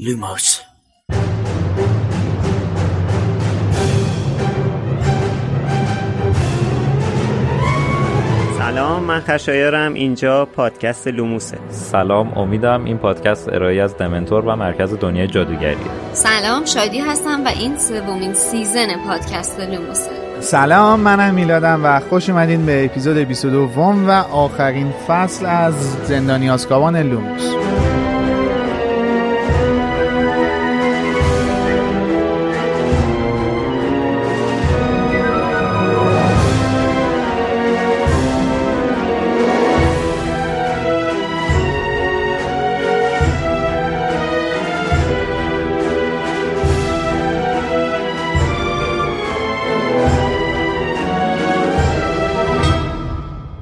لوموس سلام من خشایارم. اینجا پادکست لوموسه. سلام امیدم این پادکست ارائه‌ای از دمنتور و مرکز دنیای جادوگریه. سلام شادی هستم و این سومین season پادکست لوموسه. سلام منم میلادم و خوش اومدین به اپیزود 22 و آخرین فصل از زندانی آسکابان لوموس.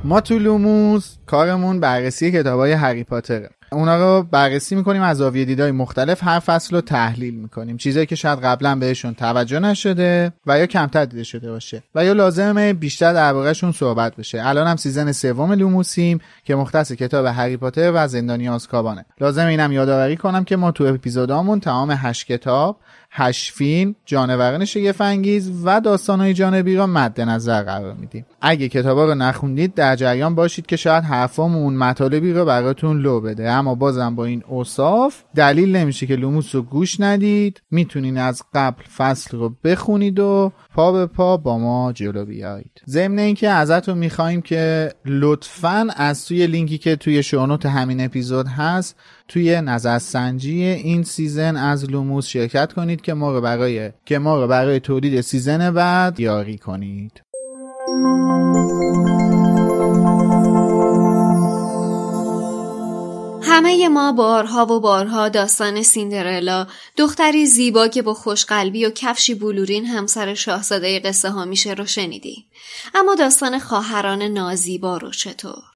ما تو لوموس کارمون بررسی کتاب های هری پاتره. اونا رو بررسی می‌کنیم از زاویه دیدهای مختلف هر فصل رو تحلیل می‌کنیم. چیزایی که شاید قبلا بهشون توجه نشده و یا کمتر دیده شده باشه. و یا لازمه بیشتر دربارهشون صحبت بشه. الان هم season سوم لوموسیم که مختص کتاب هری پاتر و زندانی آزکابانه. لازم اینم یادآوری کنم که ما تو اپیزودامون تمام هشت کتاب هشت فیلم جانوران شگفت‌انگیز و داستانهای جانبی را مد نظر قرار میدیم. اگه کتابا رو نخوندید در جریان باشید که شاید حرفامون مطالبی رو براتون لو بده. اما بازم با این اوصاف دلیل نمیشه که لوموس رو گوش ندید. می‌تونین از قبل فصل رو بخونید و پا به پا با ما جلو بیایید. ضمن اینکه ازتون می‌خواهیم که لطفا از توی لینکی که توی show note همین اپیزود هست توی نظرسنجی این season از لوموس شرکت کنید که ما رو برای که ما رو برای تولید season بعد یاری کنید. همه ما بارها و بارها داستان سیندرلا دختری زیبا که با خوشقلبی و کفشی بلورین همسر شاهزاده قصه ها میشه رو شنیدیم. اما داستان خواهران نازیبا رو چطور؟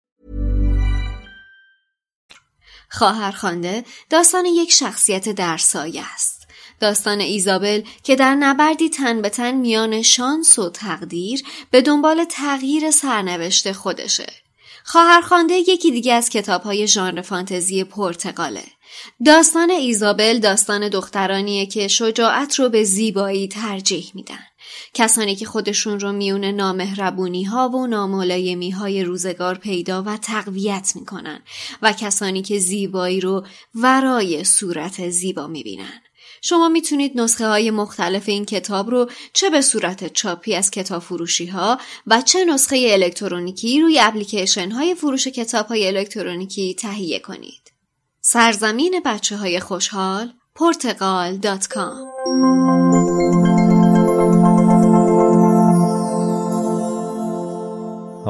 خواهرخوانده داستان یک شخصیت در سایه است. داستان ایزابل که در نبردی تن به تن میان شانس و تقدیر به دنبال تغییر سرنوشت خودشه. خواهرخوانده یکی دیگه از کتاب های ژانر فانتزی پرتغاله. داستان ایزابل داستان دخترانیه که شجاعت رو به زیبایی ترجیح میدن. کسانی که خودشون رو میون نامهربونی ها و ناملایمی های روزگار پیدا و تقویت می‌کنن و کسانی که زیبایی رو ورای صورت زیبا می‌بینن. شما می‌تونید نسخه های مختلف این کتاب رو چه به صورت چاپی از کتاب فروشی ها و چه نسخه الکترونیکی روی اپلیکیشن های فروش کتاب های الکترونیکی تهیه کنید. سرزمین بچه های خوشحال پرتقال.com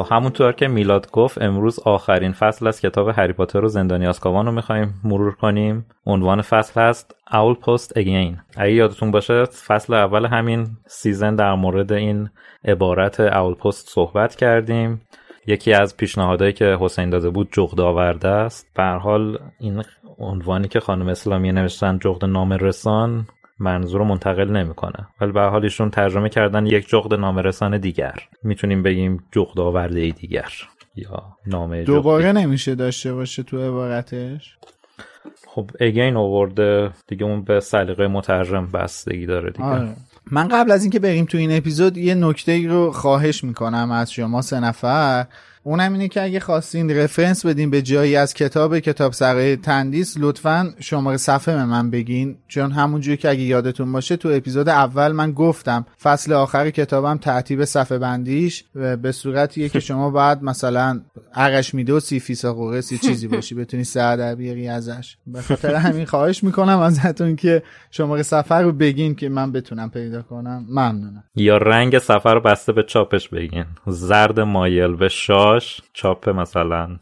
همونطور که میلاد گفت امروز آخرین فصل از کتاب هری پاتر و زندانی آزکابان رو می‌خوایم مرور کنیم. عنوان فصل هست Owl Post Again اگه یادتون باشه فصل اول همین season در مورد این عبارت اول پست صحبت کردیم. یکی از پیشنهادهایی که حسین داده بود جغد آورده است. به حال این عنوانی که خانم اسلامی نوشتن جغد نام رسان منظور رو منتقل نمی‌کنه. ولی به حال ایشون ترجمه کردن یک جغد نامرسان دیگر. می‌تونیم بگیم جغد آورده دیگر یا نامه دوباره نمیشه داشته باشه تو عبارتش؟ خب اگین آورده. دیگه اون به سلیقه مترجم بستگی داره دیگه. آره. من قبل از اینکه بریم تو این اپیزود یه نکته رو خواهش می‌کنم از شما سه نفر. اونم اینه که اگه خواستین رفرنس بدین به جایی از کتاب کتاب سرای تندیس لطفا شماره صفحه به من بگین. چون همونجوری که اگه یادتون باشه تو اپیزود اول من گفتم فصل آخر کتابم ترتیب صفحه بندیش به صورتیه که شما بعد مثلا عقش میده و سی فیسا قرص چیزی باشی بتونی سر در بیاری ازش. به همین خواهش می‌کنم ازتون که شماره صفحه رو بگین که من بتونم پیدا کنم. ممنونم. یا رنگ سفر بسته به چاپش بگین. زرد مایل به چاپ مثلا.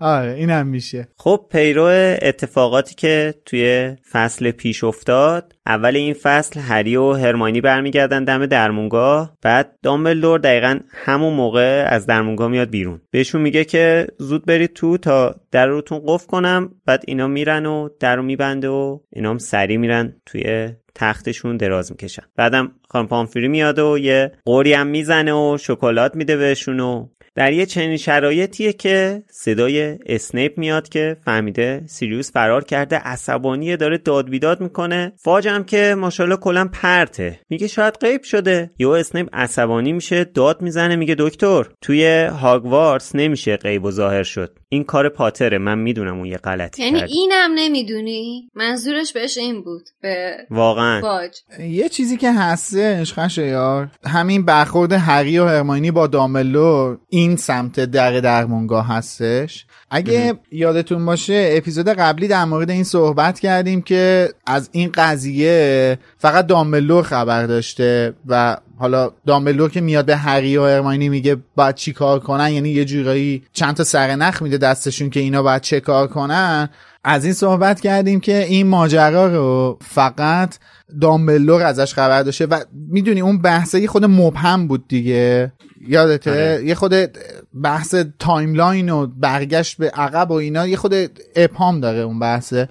آره این هم میشه. خب پیرو اتفاقاتی که توی فصل پیش افتاد اول این فصل هری و هرمانی برمیگردن دم درمونگاه بعد دامبلدور دقیقا همون موقع از درمونگاه میاد بیرون. بهشون میگه که زود برید تو تا در روتون قفل کنم بعد اینا میرن و در رو میبنده و اینا هم سری میرن توی تختشون دراز می‌کشن. بعدم خانم پامفری میاد و یه قوری هم می‌زنه و شکلات میده بهشون و در یه چنین شرایطیه که صدای اسنیپ میاد که فهمیده سیریوس فرار کرده عصبانیه داره داد بیداد می‌کنه فاجم که ماشاءالله کلا پرته. میگه شاید غیب شده. یا اسنیپ عصبانی میشه داد می‌زنه میگه دکتر توی هاگوارتس نمیشه غیب و ظاهر شد. این کار پاتره. من می‌دونم اون یه غلطی یعنی اینم نمی‌دونی؟ منظورش بهش این بود. به واقعا. فاج. یه چیزی که هستش خشه همین برخورد هری و هرماینی با داملو این سمت در درمونگاه هستش. اگه یادتون باشه اپیزود قبلی در مورد این صحبت کردیم که از این قضیه فقط دامبلور خبر داشته و حالا دامبلور که میاد به هری و هرماینی میگه باید چی کار کنن یعنی یه جورایی چند تا سرنخ میده دستشون که اینا باید چه کار کنن. از این صحبت کردیم که این ماجرا رو فقط دامبلدور ازش خبر داشته و می‌دونی اون بحثه یه خورده مبهم بود دیگه. یادته؟ آره. یه خورده بحث timeline و برگشت به عقب و اینا یه خورده ابهام داره اون بحثه.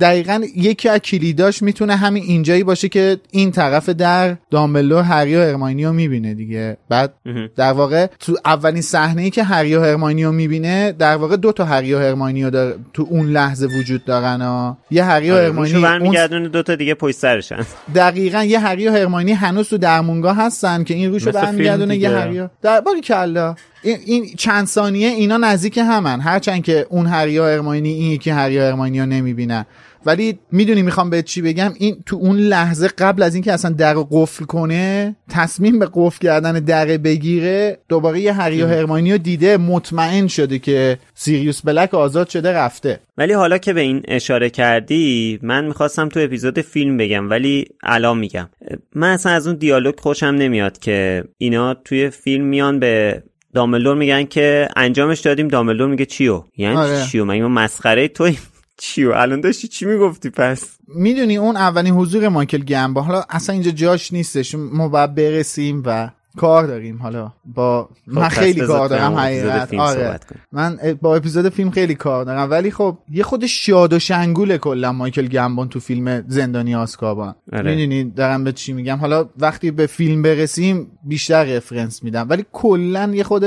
دقیقا یکی از کلیداش می‌تونه همین اینجایی باشه که این طرف در دامبلدور هری و هرماینی رو می‌بینه دیگه. بعد در واقع تو اولین صحنه ای که هری و هرماینی رو می‌بینه در واقع دو تا هری و هرماینی رو تو اون لحظه وجود دارن ها. یه هری و آره، هرماینی اون... دو تا دیگه پشت سرشن. دقیقا یه هری و هرماینی هنوز تو درمونگاه هستن که این روشو برمیگردونه یه هری در کلا. این چند ثانیه اینا نزدیک همن. هرچند که اون هریا ارماینی این یکی هریا ارماینی رو نمی‌بینن. ولی می‌دونی می‌خوام به چی بگم؟ این تو اون لحظه قبل از اینکه اصلا در قفل کنه تصمیم به قفل کردن در بگیره دوباره یه هریا هرماینی رو دیده مطمئن شده که سیریوس بلک آزاد شده رفته. ولی حالا که به این اشاره کردی من می‌خواستم تو اپیزود فیلم بگم ولی الان میگم. من اصلا از اون دیالوگ خوشم نمیاد که اینا توی فیلم میان به داملور میگن که انجامش دادیم داملور میگه چیو؟ یعنی آره. چیو؟ مگه مسخره توی چیو؟ الان داشتی چی می‌گفتی پس؟ می‌دونی اون اولین حضور مایکل گمبا حالا اصلا اینجا جاش نیستش ما باید برسیم و کار داریم حالا. با خب من خیلی کار دارم. حقیقت آره. من با اپیزود فیلم خیلی کار دارم. ولی خب یه خود شاد و شنگول کلا مایکل گمبون تو فیلم زندانی آسکابان آره. می‌دونی دارم به چی میگم؟ حالا وقتی به فیلم برسیم بیشتر رفرنس میدم. ولی کلا یه خود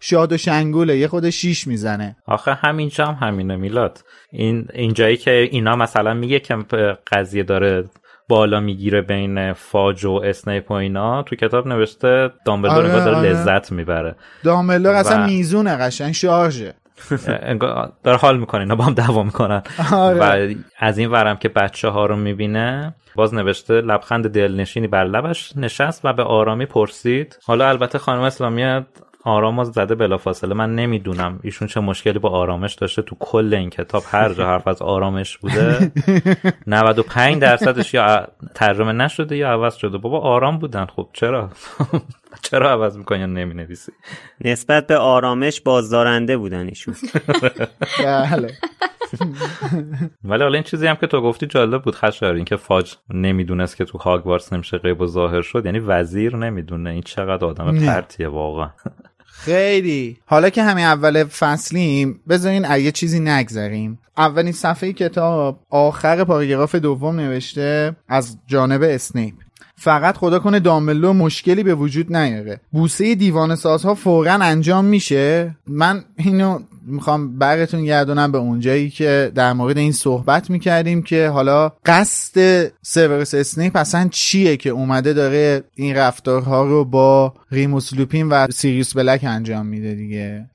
شاد و شنگوله یه خود شیش می‌زنه. آخه همینجا هم همینه میلاد. این اینجایی که اینا مثلا میگه که قضیه داره بالا می‌گیره بین فاج و اسنیپ و اینا تو کتاب نوشته دامبلدور آره داره آره. لذت می‌بره دامبلدور اصلا میزونه قشنگ شارژه داره حال می‌کنه اینا با هم دعوا می‌کنن آره. و از این ورم که بچه ها رو می‌بینه باز نوشته لبخند دلنشینی بر لبش نشست و به آرامی پرسید حالا البته خانم اسلامیت آرام زده بلافاصله. من نمی‌دونم ایشون چه مشکلی با آرامش داشته. تو کل این کتاب هر جا حرف از آرامش بوده 95 درصدش یا ترجمه نشده یا عوض شده. بابا آرام بودن. خب چرا؟ چرا عوض می‌کنی یا نمی نویسی نسبت به آرامش بازدارنده بودن ایشون. بله. ولی حالا این چیزی هم که تو گفتی جالب بود خشار این که فاج نمی‌دونست که تو هاگوارتس نمیشه غیب و ظاهر شد. یعنی وزیر نمی‌دونه. این چقدر آدم پرتیه واقعا. خیلی. حالا که همین اول فصلیم بذارین یه چیزی نگذریم. اولین صفحه کتاب آخر پاراگراف دوم نوشته از جانب اسنیپ. فقط خدا کنه دامبلدور مشکلی به وجود نیاره. بوسه دیوان سازها فورا انجام میشه. من اینو می‌خوام برتون گردونم به اونجایی که در مورد این صحبت می‌کردیم که حالا قصد سیورس اسنیپ اصلا چیه که اومده داره این رفتارها رو با ریموس لوپین و سیریوس بلک انجام میده دیگه؟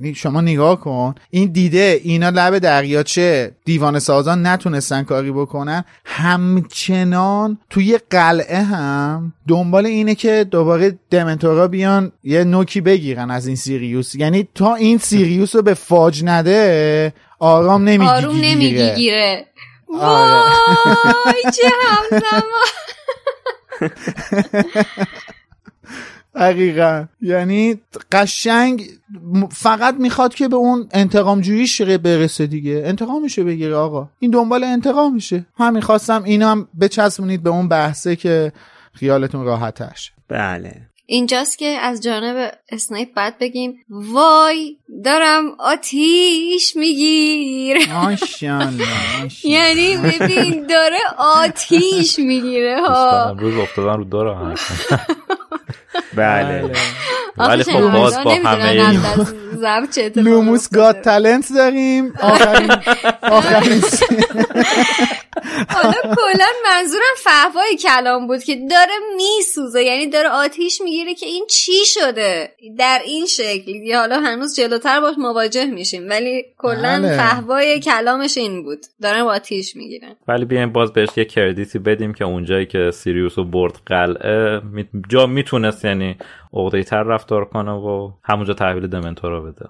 یعنی شما نگاه کن این دیده اینا لب دریاچه دیوان سازان نتونستن کاری بکنن. همچنان توی قلعه هم دنبال اینه که دوباره دمنتورا بیان یه نوکی بگیرن از این سیریوس. یعنی تا این سیریوس رو به فاج نده آرام نمی‌گیره آروم نمی‌گیره. وای چه همزمان. دقیقا. یعنی قشنگ فقط می‌خواد که به اون انتقام جوییش برسه دیگه. انتقامشو بگیره آقا. این دنبال انتقامشه همین خواستم اینو هم بچسبونید به اون بحثه که خیالتون راحتش بله. اینجاست که از جانب اسنیپ بعد بگیم وای دارم آتیش میگیر. یعنی ببین داره آتیش می‌گیره ها. روز افتادن رو داره بله. ولی خب باز با همه لوموس گاد تلنت داریم. آخرین آخرین حالا کلا منظورم فهوای کلام بود که داره میسوزه. یعنی داره آتیش می‌گیره که این چی شده؟ در این شکل. حالا هنوز جلوتر باش مواجه میشیم. ولی کلا بله. فهوای کلامش این بود. داره با آتیش می‌گیره ولی بیایم باز بهش یه کردیتی بدیم که اونجایی که سیریوس و برد قلعه جا می‌تونست یعنی عقده تر رفتار کنه و همونجا تحویل دمنتورا بده.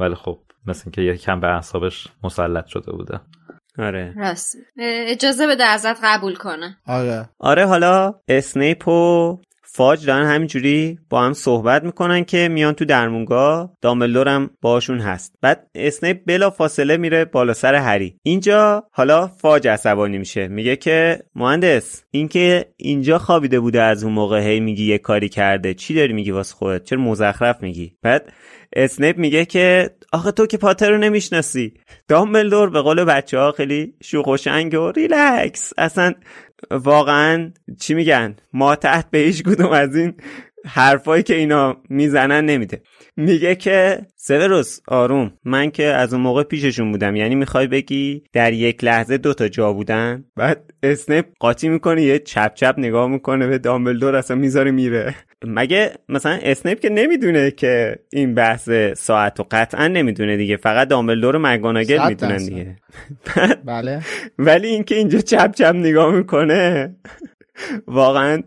ولی خب مثل اینکه یکم به اعصابش مسلط شده بوده. آره. راست اجازه بده ازت قبول کنه آره. آره حالا اسنیپ و فاج دارن همینجوری با هم صحبت می‌کنن که میان تو درمونگاه دامبلدور هم باشون هست. بعد اسنیپ بلا فاصله میره بالا سر هری. اینجا حالا فاج عصبانی میشه. میگه که مهندس اینکه اینجا خوابیده بوده از اون موقع هی میگی یه کاری کرده. چی داری میگی واسه خودت؟ چرا مزخرف میگی؟ بعد اسنیپ میگه که آخه تو که پاتر رو نمی‌شناسی. دامبلدور به قول بچه ها خیلی شوخ و شنگ و ریلکس. اصلا واقعا چی میگن؟ ما تحت به هیچ از این حرفایی که اینا می‌زنن نمیده. میگه که سوروس آروم من که از اون موقع پیششون بودم یعنی می‌خوای بگی در یک لحظه دوتا جا بودن؟ بعد اسنپ قاطی می‌کنه یه چپ چپ نگاه می‌کنه به دامبلدور اصلا می‌ذاره میره. مگه مثلا اسنپ که نمی‌دونه که این بحث ساعت و قطعا نمی‌دونه دیگه فقط دامبلدور و مگاناگل می‌دونن. دیگه. بله. ولی اینکه اینجا چپ چپ نگاه می‌کنه واقعا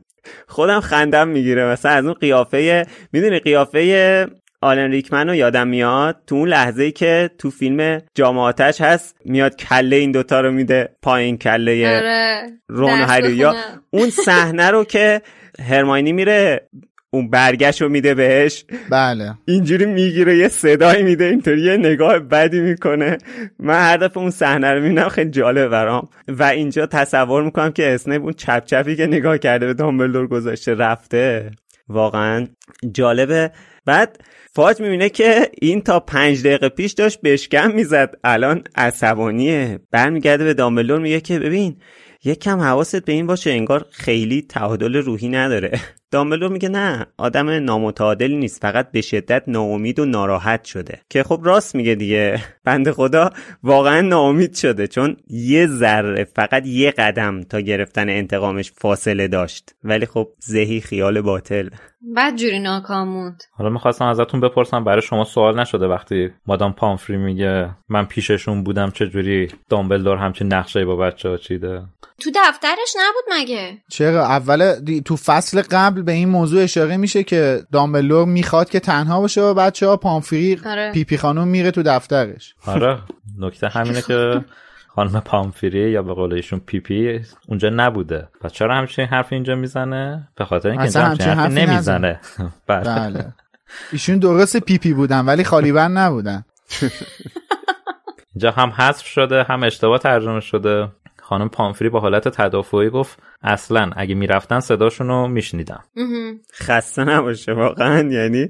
خودم خندم می‌گیره. مثلا از اون قیافه می‌دونی قیافه آلن ریکمن رو یادم میاد؟ تو اون لحظه ای که تو فیلم جامعاتش هست میاد کله این دوتا رو میده پایین کله آره. رون و درس هری یا. اون صحنه رو که هرماینی میره اون برگشت رو میده بهش. بله. اینجوری می‌گیره یه صدایی میده اینطوری یه نگاه بدی می‌کنه. من هر دفعه اون صحنه رو می‌بینم خیلی جالب برام. و اینجا تصور می‌کنم که اسنیپ اون چپ چپی که نگاه کرده به دامبلدور گذاشته رفته. واقعا جالبه. بعد فاج می‌بینه که این تا پنج دقیقه پیش داشت بشکم می‌زد. الان عصبانیه. برمیگرده به دامبلدور میگه که ببین یک کم حواست به این باشه انگار خیلی تعادل روحی نداره. دامبلدور میگه نه آدم نامتعادلی نیست فقط به شدت ناامید و ناراحت شده. که خب راست میگه دیگه. بنده خدا واقعا ناامید شده چون یه ذره فقط یه قدم تا گرفتن انتقامش فاصله داشت. ولی خب زهی خیال باطل. بعد جوری ناکام موند حالا می‌خواستم ازتون بپرسم برای شما سوال نشده وقتی مادام پامفری میگه من پیششون بودم چجوری دامبلدور همچین نقشه با بچه ها چیده؟ تو دفترش نبود مگه؟ چرا؟ اول دی- تو فصل قبل به این موضوع اشاره میشه که دامبلور می‌خواد که تنها باشه و بچه ها پامفری آره. پیپی خانوم میره تو دفترش. آره. نکته همینه که خانم پامفری یا به قول ایشون پیپی اونجا نبوده. پس چرا همچین حرف اینجا می‌زنه؟ به خاطر اینکه اصلا اینجا همچین حرفی نمی‌زنه. بله. بله. ایشون درست پیپی بودن ولی خالی بند نبودن. اینجا هم حذف شده هم اشتباه ترجمه شده. خانم پامفری با حالت تدافعی گفت اصلا اگه می‌رفتن صداشون رو میشنیدم خسته نباشه واقعا. یعنی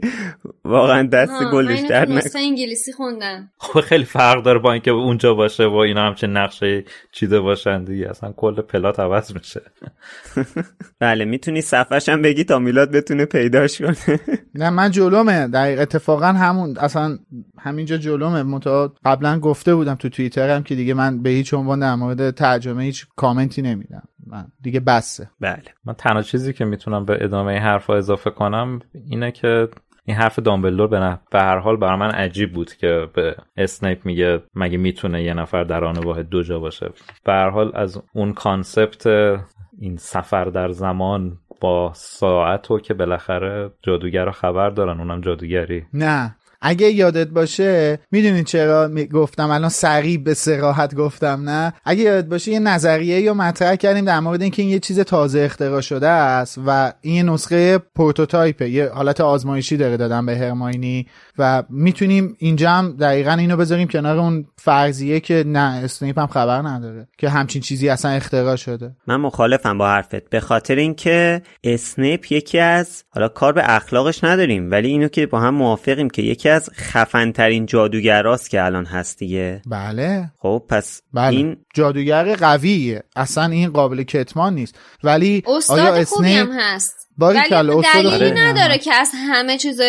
واقعا دست گلش در نکنه انگلیسی خوندن. خب خیلی فرق داره با اینکه اونجا باشه و اینا همچه نقشه چیده باشن دیگه. اصلا کل پلات عوض میشه. بله می‌تونی صفحش هم بگی تا میلاد بتونه پیداش کنه. نه من جلومه. دقیق اتفاقا همون اصلا همینجا جلومه. متا قبلا گفته بودم تو توییترم که دیگه من به هیچ عنوان در مورد ترجمه هیچ کامنتی نمیدم. من. دیگه بسه. بله. من تنها چیزی که می‌تونم به ادامه این حرفا اضافه کنم اینه که این حرف دامبلدور به, به هر حال برای من عجیب بود که به اسنیپ میگه مگه می‌تونه یه نفر در آن واحد دو جا باشه. به هر حال از اون concept این سفر در زمان با ساعت و که بالاخره جادوگر رو خبر دارن اونم جادوگری. نه. اگه یادت باشه می‌دونید چرا گفتم الان سریع به صراحت گفتم نه؟ اگه یادت باشه یه نظریه یا مطرح کردیم در مورد اینکه این یه چیز تازه اختراع شده است و این یه نسخه prototype ه یه حالت آزمایشی داره دادن به هرماینی و می‌تونیم اینجا هم دقیقا اینو بذاریم کنار اون فرضیه که نه اسنیپ هم خبر نداره که همچین چیزی اصلا اختراع شده. من مخالفم با حرفت به خاطر اینکه اسنیپ یکی از حالا کار به اخلاقش نداریم ولی اینو که با هم موافقیم که یکی از خفن ترین جادوگراست که الان هست دیگه. بله. خب پس بله. این جادوگر قویه. اصلا این قابل کتمان نیست. ولی آیا اسنیپ هست. باری ولی دلیلی نداره که از همه چیز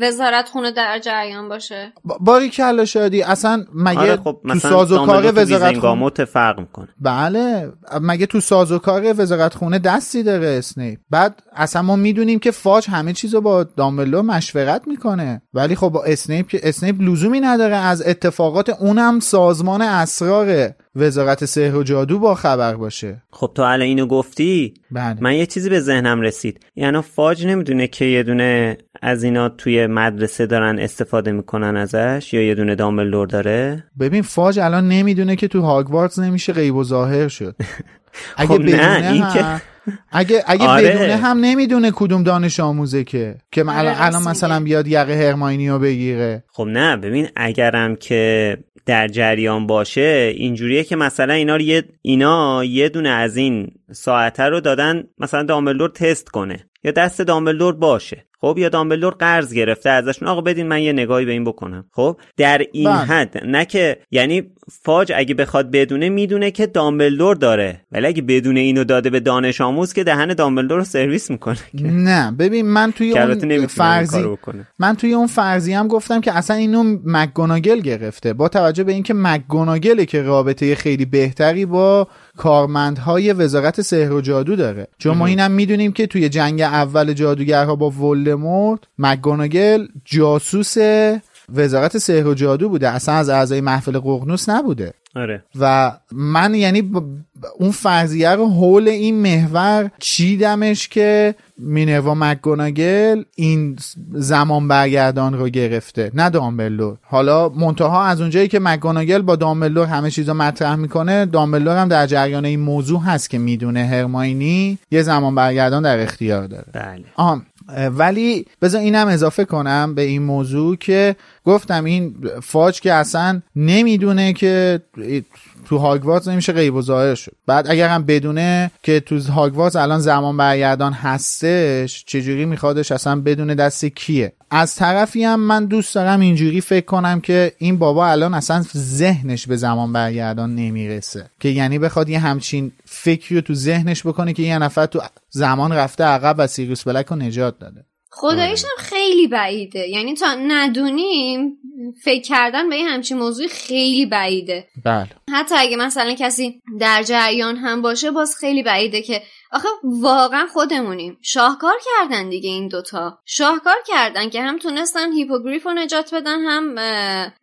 وزارت خونه در جریان باشه. باری کلا شادی اصلا مگه آره خب تو سازوکار وزارت خونه فرق می‌کنه. بله مگه تو سازوکار وزارت خونه دستی داره اسنیپ بعد اصلا ما می‌دونیم که فاج همه چیزو با دامبلدور مشورت می‌کنه. ولی خب با اسنیپ که اسنیپ لزومی نداره از اتفاقات اونم سازمان اسرار وزارت سحر و جادو با خبر باشه. خب تو الان اینو گفتی؟ بله. من یه چیزی به ذهنم رسید. یعنی فاج نمی‌دونه که یه دونه از اینا توی مدرسه دارن استفاده می‌کنن ازش یا یه دونه دامبلدور داره؟ ببین فاج الان نمی‌دونه که تو هاگوارتس نمیشه غیب و ظاهر شد. اگه خب نه این که اگه اگه آره. بدونه هم نمی‌دونه کدوم دانش آموزه که که آره الان مثلا بیاد یقه هرماینی رو بگیره خب نه ببین اگرم که در جریان باشه اینجوریه که مثلا اینا یه اینا یه دونه از این ساعته رو دادن مثلا دامبلدور تست کنه یا دست دامبلدور باشه خب یا دامبلدور قرض گرفته ازشون. آقا بدین من یه نگاهی به این بکنم. خب در این بله. حد نه که یعنی فاج اگه بخواد بدونه می‌دونه که دامبلدور داره. ولی اگه بدونه اینو داده به دانش آموز که دهن دامبلدور رو سرویس می‌کنه نه ببین من توی اون فرضی من توی اون فرضی هم گفتم که اصلا اینو مکگوناگل گرفته. با توجه به اینکه مکگوناگله که رابطه خیلی بهتری با کارمندهای وزارت سحر و جادو داره. چون ما اینم می‌دونیم که توی جنگ اول جادوگرها با ولدمورت مکگوناگل جاسوس وزارت سحر و جادو بوده اصلا از اعضای محفل ققنوس نبوده. آره. و من یعنی اون فرضیه رو حول این محور چیدمش که مینروا مکگوناگل این زمان برگردان رو گرفته نه دامبلور حالا منتها از اونجایی که مکگوناگل با دامبلور همه چیز رو مطرح می‌کنه دامبلور هم در جریان این موضوع هست که می‌دونه هرماینی یه زمان برگردان در اختیار داره. بله. آه ولی بذار اینم اضافه کنم به این موضوع که گفتم این فاج که اصلا نمی‌دونه که تو هاگوارتس نمیشه غیب و ظاهر شد. بعد اگر هم بدونه که تو هاگوارتس الان زمان برگردان هستش چجوری میخوادش اصلا بدونه دست کیه؟ از طرفی هم من دوست دارم اینجوری فکر کنم که این بابا الان اصلا ذهنش به زمان برگردان نمی‌رسه. که یعنی بخواد یه همچین فکری رو تو ذهنش بکنه که یه نفر تو زمان رفته عقب و سیریوس بلک رو نجات داده. خداییش هم خیلی بعیده. یعنی تا ندونیم فکر کردن به این همچین موضوع خیلی بعیده. بله. حتی اگه مثلا کسی در جریان هم باشه باز خیلی بعیده که آخه واقعا خودمونیم شاهکار کردن دیگه این دوتا. شاهکار کردن که هم تونستن هیپوگریف رو نجات بدن هم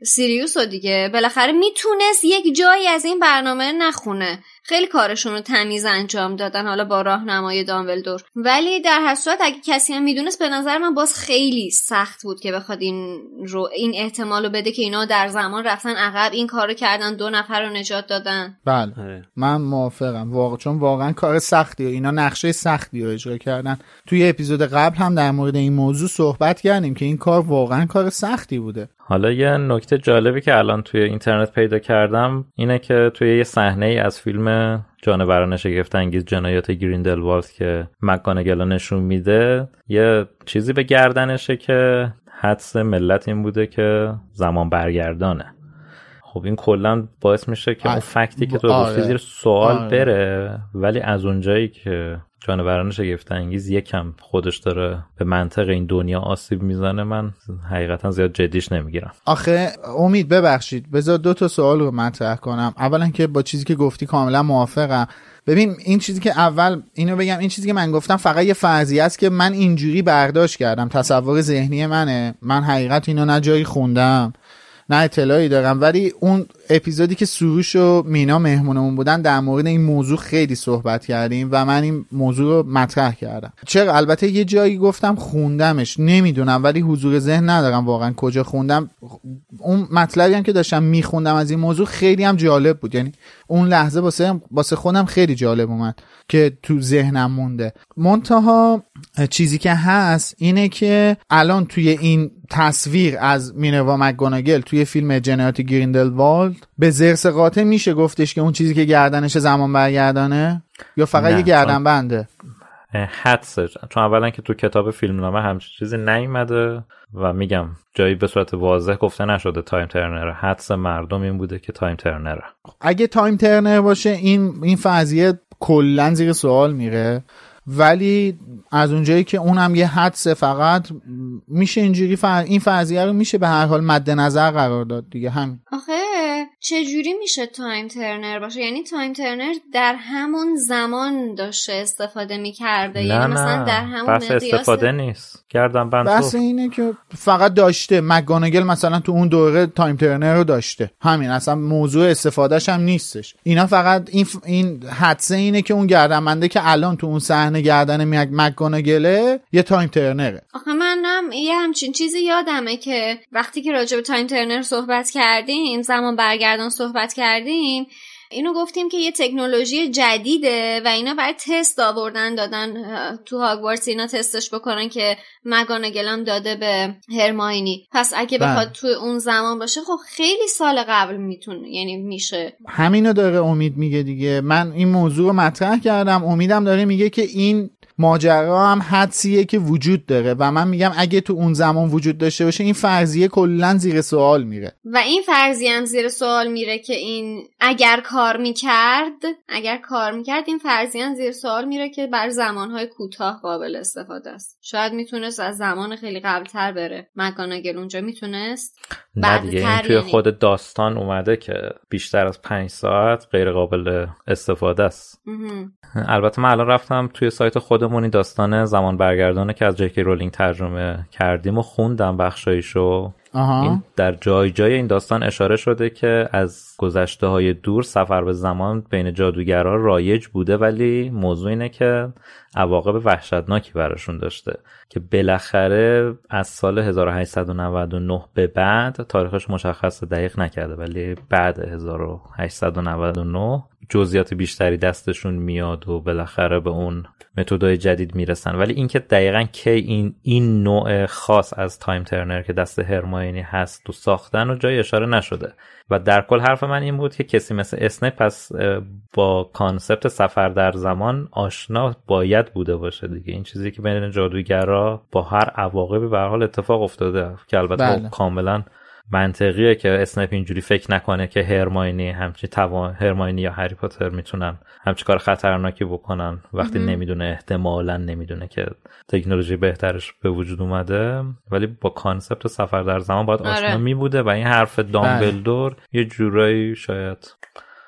سیریوس رو دیگه. بالاخره می‌تونست یک جایی از این برنامه نخونه. خیلی کارشون رو تمیز انجام دادن حالا با راهنمای دامبلدور ولی در هر صورت اگه کسی هم می‌دونست به نظر من باز خیلی سخت بود که بخواد این رو این احتمال رو بده که اینا در زمان رفتن عقب این کارو کردن دو نفر رو نجات دادن. بله. آره. من موافقم. واقع چون واقعا کار سختیه اینا نقشه سختی رو اجرا کردن. توی اپیزود قبل هم در مورد این موضوع صحبت کردیم که این کار واقعا کار سختی بوده. حالا یه نکته جالبی که الان توی اینترنت پیدا کردم اینه که توی یه صحنه ای از فیلم جانوران شگفت انگیز جنایات گریندلوالد که مکانگلا نشون میده یه چیزی به گردنشه که حدس ملت این بوده که زمان برگردانه. خب این کلا باعث میشه که اون فکتی که تو گفتی آره. زیر سوال آره. بره. ولی از اونجایی که جانوران شگفت انگیز یکم خودش داره به منطق این دنیا آسیب می‌زنه من حقیقتا زیاد جدیش نمی‌گیرم. آخه امید ببخشید. بذار دو تا سوال رو مطرح کنم. اولا که با چیزی که گفتی کاملا موافقم. ببین این چیزی که اول اینو بگم این چیزی که من گفتم فقط یه فرضیه است که من اینجوری برداشت کردم. تصور ذهنی منه. من حقیقت اینو نه جایی خوندم. نه اطلاعی دارم ولی اون اپیزودی که سروش و مینا مهمونمون بودن در مورد این موضوع خیلی صحبت کردیم و من این موضوع رو مطرح کردم. چرا؟ البته یه جایی گفتم خوندمش نمی‌دونم ولی حضور ذهن ندارم واقعا کجا خوندم. اون مطلبی هم که داشتم میخوندم از این موضوع خیلی هم جالب بود. یعنی اون لحظه واسه واسه خودم خیلی جالب اومد که تو ذهنم مونده. منتها چیزی که هست اینه که الان توی این تصویر از مینوا مکگوناگل توی فیلم جنایات گریندلوالد به زرس قاطع میشه گفتش که اون چیزی که گردنش زمان برگردانه؟ یا فقط یه گردنبنده؟ حدس چون اولا که تو کتاب فیلمنامه همچین چیزی نیومده و میگم جایی به صورت واضح گفته نشده time turner ه. حدس مردم این بوده که time turner ه. اگه time turner باشه این این فرضیه کلا زیر سوال میره. ولی از اونجایی که اونم یه حدس فقط میشه اینجوری این فرضیه رو میشه به هر حال مد نظر قرار داد دیگه همین. آخه چجوری میشه تایم ترنر باشه؟ یعنی تایم ترنر در همون زمان داشته استفاده می‌کرده. یعنی مثلا در همون بس استفاده نیست. کردم بند بس اینه که فقط داشته. مگانگل مثلا تو اون دوره تایم ترنر رو داشته. همین اصلا موضوع استفادهش هم نیستش. اینا فقط این این حدسه اینه که اون گردنمنده که الان تو اون صحنه گردن مگانگله یه تایم ترنره. آخه منم یه همچین چیزی یادمه که وقتی که راجع به تایم ترنر صحبت کردیم زمان برگردان صحبت کردیم اینو گفتیم که یه تکنولوژی جدیده و اینا برای تست آوردن دادن تو هاگوارتس اینا تستش بکنن که مگانگلم داده به هرماینی. پس اگه بله. بخواد تو اون زمان باشه خب خیلی سال قبل می‌تونه یعنی میشه. همینو داره امید میگه دیگه. من این موضوع رو مطرح کردم امیدم داره میگه که این ماجرا هم حدسیه که وجود داره و من میگم اگه تو اون زمان وجود داشته باشه این فرضیه کلا زیر سوال میره. و این فرضیه هم زیر سوال میره که این اگر کار می‌کرد اگر کار می‌کرد این فرضیه هم زیر سوال میره که بر زمانهای کوتاه قابل استفاده است. شاید می‌تونست از زمان خیلی قبلتر بره. مکاناگل اونجا می‌تونست؟ نه دیگه این توی. خود داستان اومده که بیشتر از پنج ساعت غیر قابل استفاده است. البته من الان رفتم توی سایت خودمون این داستان زمان برگردانه که از جکی رولینگ ترجمه کردیم و خوندم بخشایشو. این در جای جای این داستان اشاره شده که از گذشته های دور سفر به زمان بین جادوگرها رایج بوده ولی موضوع اینه که عواقب وحشتناکی براشون داشته که بالاخره از سال 1899 به بعد تاریخش مشخص دقیق نکرده ولی بعد 1899 جزئیات بیشتری دستشون میاد و بالاخره به اون متدای جدید می‌رسن. ولی اینکه دقیقا کی این این نوع خاص از time turner که دست هرماینی هست تو ساختن و جای اشاره نشده. و در کل حرف من این بود که کسی مثل اسنیپ پس با concept سفر در زمان آشنا باید بوده باشه دیگه این چیزی که بین جادوگرا با هر عواقبی به حال اتفاق افتاده که البته بله. کاملا منطقیه که اسنیپ اینجوری فکر نکنه که هرماینی همچی توان هرماینی یا هری پاتر می‌تونن همچی کار خطرناکی بکنن وقتی نمی‌دونه احتمالا نمی‌دونه که تکنولوژی بهترش به وجود اومده ولی با concept سفر در زمان باید آره. آشنا می بوده و این حرف دامبلدور بله. یه جورایی شاید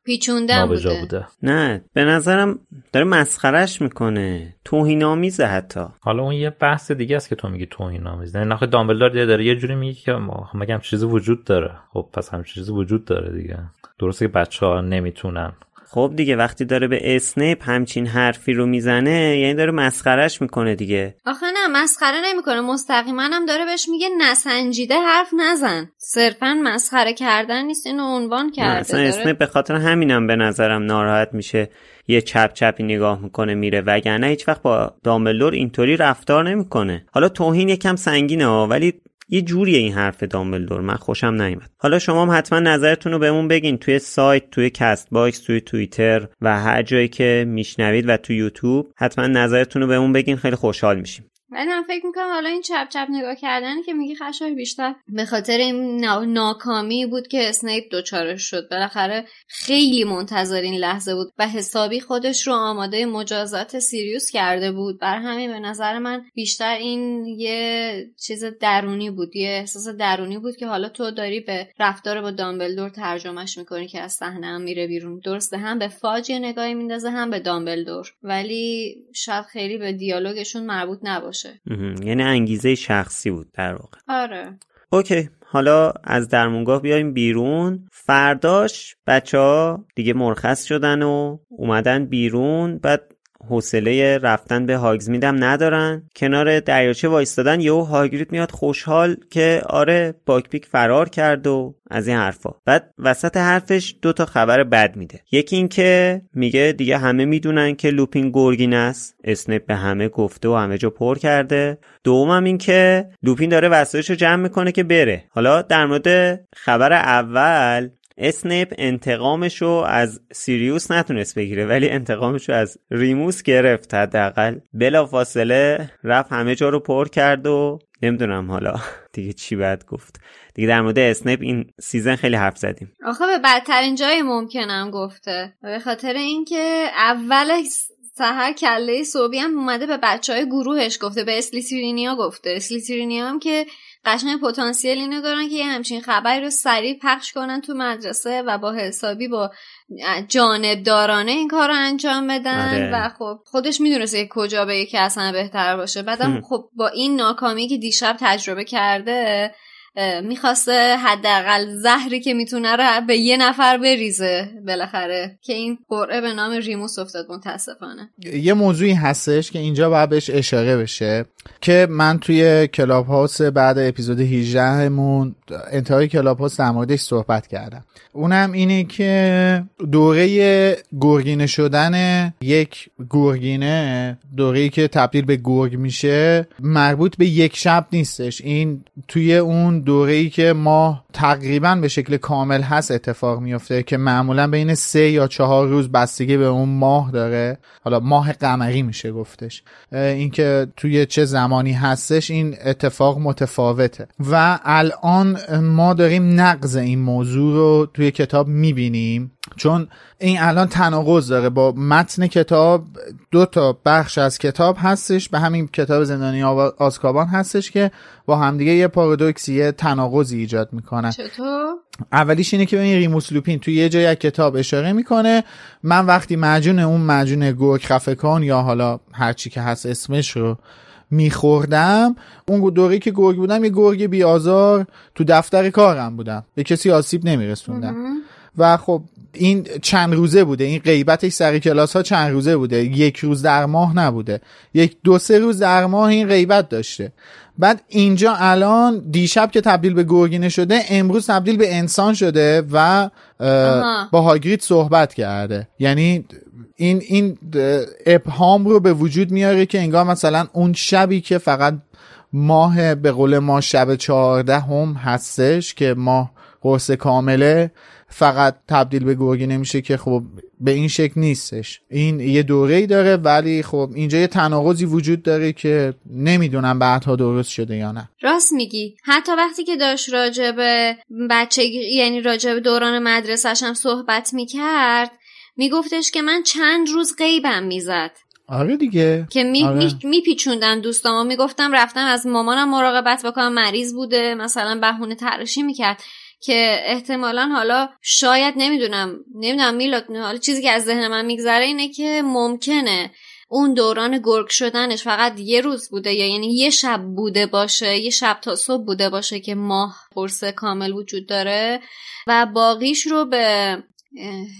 پیچوندن بوده. بوده. نه به نظرم داره مسخرش می‌کنه. توهین آمیزه حتی. حالا اون یه بحث دیگه است که تو میگی توهین آمیزه نه دامبلدور داره یه جوری میگه که ما مگه چیزی وجود داره؟ خب پس هم چیزی وجود داره دیگه. درسته که بچه ها نمی‌تونن خب دیگه وقتی داره به اسنیپ همچین حرفی رو می‌زنه یعنی داره مسخرش می‌کنه دیگه. آخه نه مسخره نمی‌کنه. مستقیما هم داره بهش میگه نسنجیده حرف نزن. صرفا مسخره کردن نیست اینو عنوان کرده اصلا اسنیپ به خاطر همینم به نظرم ناراحت میشه. یه چپ چپی نگاه می‌کنه میره. وگرنه هیچ وقت با دامبلدور اینطوری رفتار نمی‌کنه. حالا توهین یکم سنگینه ها ولی یه جوریه این حرف دامبلدور من خوشم نیومد. حالا شما هم حتما نظرتون رو بهمون بگین توی سایت توی Castbox توی توییتر و هر جایی که میشنوید و توی یوتیوب حتما نظرتون رو بهمون بگین خیلی خوشحال میشیم. ولی من فکر می‌کنم حالا این چپ چپ نگاه کردن که میگی خشای بیشتر. به خاطر این ناکامی بود که اسنیپ دچارش شد. بالاخره خیلی منتظر این لحظه بود و حسابی خودش رو آماده مجازات سیریوس کرده بود. بر همین به نظر من بیشتر این یه چیز درونی بود. یه احساس درونی بود که حالا تو داری به رفتار با دامبلدور ترجمهش می‌کنی که از صحنه هم میره بیرون. درسته هم به فاجی نگاهی میندازه هم به دامبلدور. ولی شاید خیلی به دیالوگشون مربوط نباشه. یعنی انگیزه شخصی بود در واقع. آره. okay. حالا از درمونگاه بیایم بیرون. فرداش بچه ها دیگه مرخص شدن و اومدن بیرون. بعد حوصله رفتن به هاگزمیدم ندارن. کنار دریاچه وایستادن یهو هاگرید میاد خوشحال که آره باکپیک فرار کرد و از این حرفا. بعد وسط حرفش دو تا خبر بد میده. یکی اینکه میگه دیگه همه می‌دونن که لوپین گرگینه است. اسنپ به همه گفته و همه جا پر کرده. دومم این که لوپین داره وسایلش رو جمع می‌کنه که بره. حالا در مورد خبر اول اسنیپ انتقامشو از سیریوس نتونست بگیره ولی انتقامشو از ریموس گرفت حداقل. بلا فاصله رفت همه جا رو پر کرد و نمی‌دونم حالا دیگه چی باید گفت. دیگه در مورد اسنیپ این season خیلی حرف زدیم. آخه به بدترین جای ممکنم گفته. به خاطر اینکه اول سهر کله صوبی هم اومده به بچه های گروهش گفته. به اسلیترینیا گفته. اسلیترینیا هم که قشنگ پتانسیل اینو دارن که یه همچین خبری رو سریع پخش کنن تو مدرسه و با حسابی با جانب دارانه این کار رو انجام بدن آره. و خب خودش می‌دونسته کجا به یکی اصلا بهتر باشه بعدم خب با این ناکامی که دیشب تجربه کرده می‌خواسته حداقل زهری که می‌تونه رو به یه نفر بریزه بالاخره که این قرعه به نام ریموس افتاد متاسفانه. یه موضوعی هستش که اینجا باید بهش اشاره بشه که من توی Clubhouse بعد اپیزود 18 مون انتهای Clubhouse در موردش صحبت کردم. اونم اینه که دوره گرگینه شدن یک گرگینه دوره‌ای که تبدیل به گرگ میشه مربوط به یک شب نیستش. این توی اون دوره ای که ماه تقریبا به شکل کامل هست اتفاق میفته که معمولا بین سه یا چهار روز بستگی به اون ماه داره. حالا ماه قمری میشه گفتش. اینکه توی چه زمانی هستش این اتفاق متفاوته. و الان ما داریم نقض این موضوع رو توی کتاب می‌بینیم. چون این الان تناقض داره. با متن کتاب دو تا بخش از کتاب هستش. به همین کتاب زندانی آزکابان هستش که با همدیگه یه پارادوکسی یه تناقضی ایجاد می‌کنن. چطور؟ اولیش اینه که این ریموس لوپین توی یه جای کتاب اشاره می‌کنه. من وقتی معجون اون معجون گرگ خفکان یا حالا هرچی که هست اسمش رو میخوردم اون دوره که گرگ بودم یه گرگ بیازار تو دفتر کارم بودم. به کسی آسیب نمیرسوندم. و خب این چند روزه بوده. این غیبتش سر کلاس ها چند روزه بوده. یک روز در ماه نبوده. یک دو سه روز در ماه این غیبت داشته. بعد اینجا الان دیشب که تبدیل به گرگینه شده امروز تبدیل به انسان شده و با هاگرید صحبت کرده. یعنی این این ابهام رو به وجود میاره که انگار مثلا اون شبی که فقط ماه به قول ما شب چهارده هم هستش که ماه قرص کامله فقط تبدیل به گرگی نمیشه که خب به این شکل نیستش. این یه دوره ای داره ولی خب اینجا یه تناقضی وجود داره که نمی‌دونم بعدها درست شده یا نه. راست میگی. حتی وقتی که داشت راجع به بچه یعنی راجع به دوران مدرسهش هم صحبت می‌کرد میگفتش که من چند روز غیبم می‌زد. آره دیگه. که می آره. می میپیچوندن دوستام می‌گفتم رفتم از مامانم مراقبت بکنم مریض بوده مثلا بهونه ترشی می‌کرد. که احتمالا حالا شاید نمی‌دونم نمی‌دونم میلاد حالا چیزی که از ذهن من میگذره اینه که ممکنه اون دوران گرگ شدنش فقط یه روز بوده یا یعنی یه شب بوده باشه یه شب تا صبح بوده باشه که ماه قرص کامل وجود داره و باقیش رو به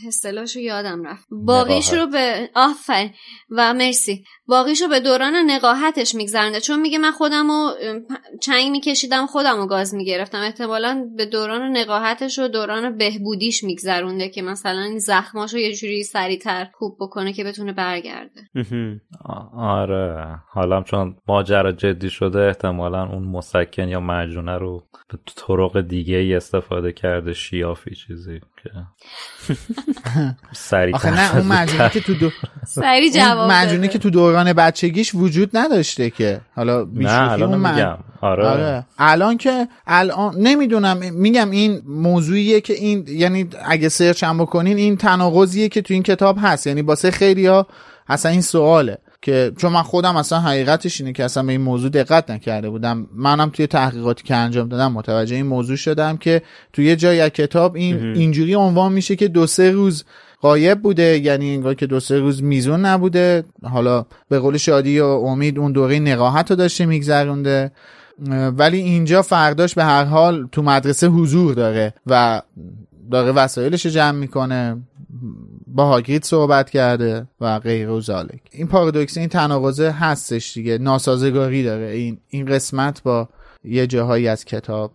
اصطلاحش یادم رفت. باقیش رو به آفر و مرسی. باقیش رو به دوران نقاهتش میگذرنده چون میگه من خودم رو چنگ میکشیدم خودم رو گاز می‌گرفتم. احتمالا به دوران نقاهتش و دوران بهبودیش میگذرونده که مثلا این زخماش رو یه جوری سریعتر خوب بکنه که بتونه برگرده. آره. حالا چون ماجرا جدی شده احتمالا اون مسکن یا مرجونه رو به طرق دیگه ای استفاده کرده شیافی چیزی که سری آخه نه اون که تو دو... سری جواب مجونی که تو دوران بچگیش وجود نداشته که. حالا نه الان میگم آره. آره. الان که الان نمی‌دونم میگم این موضوعیه که این یعنی اگه سرچ هم بکنین این تناقضیه که تو این کتاب هست. یعنی باسه خیلی ها اصلا این سواله که چون من خودم اصلا حقیقتش اینه که اصلا به این موضوع دقت نکرده بودم. منم توی تحقیقاتی که انجام دادم متوجه این موضوع شدم که توی یه جای کتاب این اینجوری عنوان میشه که دو سه روز قایب بوده یعنی انگار که دو سه روز میزون نبوده. حالا به قول شادی و امید اون دوره نقاهت رو داشته میگذرونده. ولی اینجا فرداش به هر حال تو مدرسه حضور داره و داره وسایلش جمع می‌کنه با هاگرید صحبت کرده و غیر و زالک. این پارادوکس این تناقضه هستش دیگه ناسازگاری داره. این این قسمت با یه جاهایی از کتاب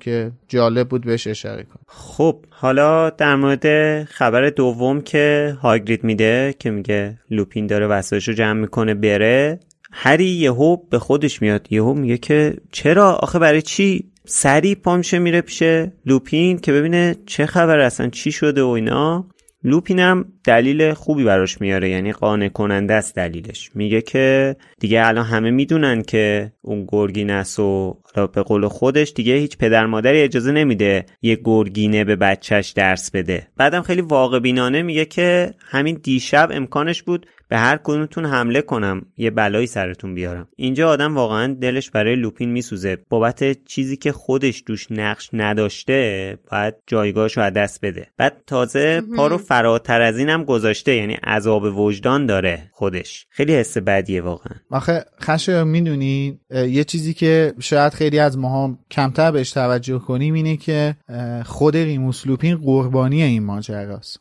که جالب بود بهش اشاره کن خب حالا در مورد خبر دوم که هاگرید میده که میگه لوپین داره وسایلش رو جمع می‌کنه بره هری یهو به خودش میاد. یهو میگه که چرا؟ آخه برای چی؟ سری پامشه میره پیش لوپین که ببینه چه خبر اصلا چی شده و اینا. لوپینم دلیل خوبی براش میاره یعنی قانع کننده است دلیلش. میگه که دیگه الان همه می‌دونن که اون گرگینس و به قول خودش دیگه هیچ پدر مادری اجازه نمیده یه گرگینه به بچهش درس بده. بعدم خیلی واقع بینانه میگه که همین دیشب امکانش بود به هر کدومتون حمله کنم یه بلایی سرتون بیارم. اینجا آدم واقعا دلش برای لوپین میسوزه. بابت چیزی که خودش دوش نقش نداشته باید جایگاهش رو دست بده. بعد تازه پا رو فراتر از اینم گذاشته یعنی عذاب وجدان داره خودش. خیلی حس بدیه واقعا. آخه خشه می‌دونی یه چیزی که شاید خیلی از ماها کمتر بهش توجه کنیم اینه که خود ریموس لوپین قربانی این ماجراست.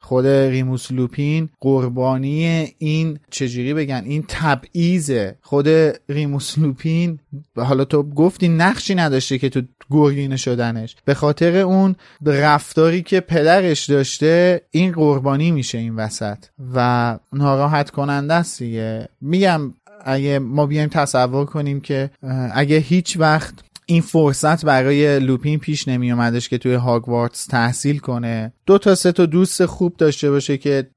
خود ریموس لوپین قربانی این چجوری بگن این تبعیض خود ریموس لوپین حالا تو گفتی نقشی نداشته که تو گرگینه شدنش. به خاطر اون رفتاری که پدرش داشته این قربانی میشه این وسط. و ناراحت کننده است دیگه. میگم اگه ما بیایم تصور کنیم که اگه هیچ وقت این فرصت برای لوپین پیش نمی اومدش که توی هاگوارتس تحصیل کنه. دو تا سه تا دوست خوب داشته باشه که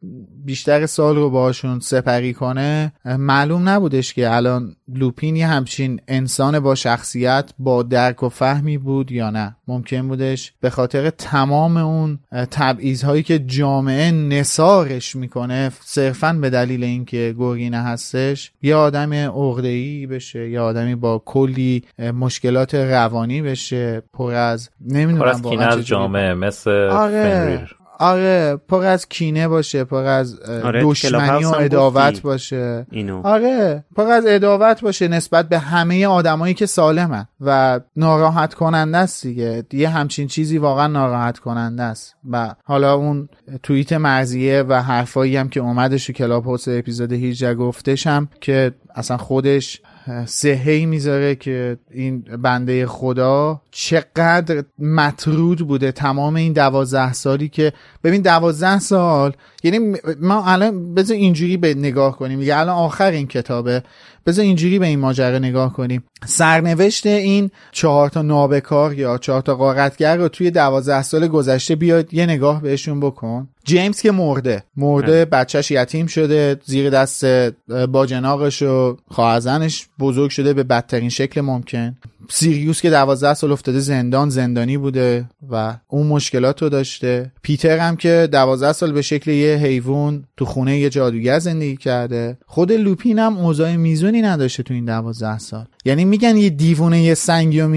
بیشتر سال رو باشون سپری کنه معلوم نبودش که الان لوپین یه همچین انسان با شخصیت با درک و فهمی بود یا نه. ممکن بودش به خاطر تمام اون تبعیض هایی که جامعه نسارش می‌کنه صرفا به دلیل اینکه گرگینه هستش یه آدم عقده‌ای بشه یه آدمی با کلی مشکلات روانی بشه پر از نمی‌دونم پر از جامعه مثل آره. آره پر از کینه باشه پر از آره، دشمنی و اداوت باشه اینو. آره پر از اداوت باشه نسبت به همه آدمایی که سالمن و ناراحت کننده است دیگه یه همچین چیزی واقعا ناراحت کننده است و حالا اون توییت مرزیه و حرفایی هم که اومدش تو کلاب هاوس اپیزود 18 گفتشم که اصلا خودش سهی می‌ذاره که این بنده خدا چقدر مطرود بوده تمام این دوازده سالی که ببین دوازده سال یعنی ما الان بذار اینجوری به نگاه کنیم. یه الان آخر این کتابه. بذار اینجوری به این ماجرا نگاه کنیم. سرنوشت این چهار تا نابکار یا چهار تا قارتگر رو توی دوازده سال گذشته بیاد یه نگاه بهشون بکن. جیمز که مرده. مرده بچهش یتیم شده زیر دست باجناقش و خواهزنش بزرگ شده به بدترین شکل ممکن. سیریوس که دوازده سال افتاده زندان زندانی بوده و اون مشکلات رو داشته. پیتر هم که دوازده سال به شکل یه حیوان تو خونه یه جادوگر زندگی کرده. خود لوپین هم اوضاع میزونی نداشته تو این دوازده سال. یعنی میگن یه دیوونه یه سنگی رو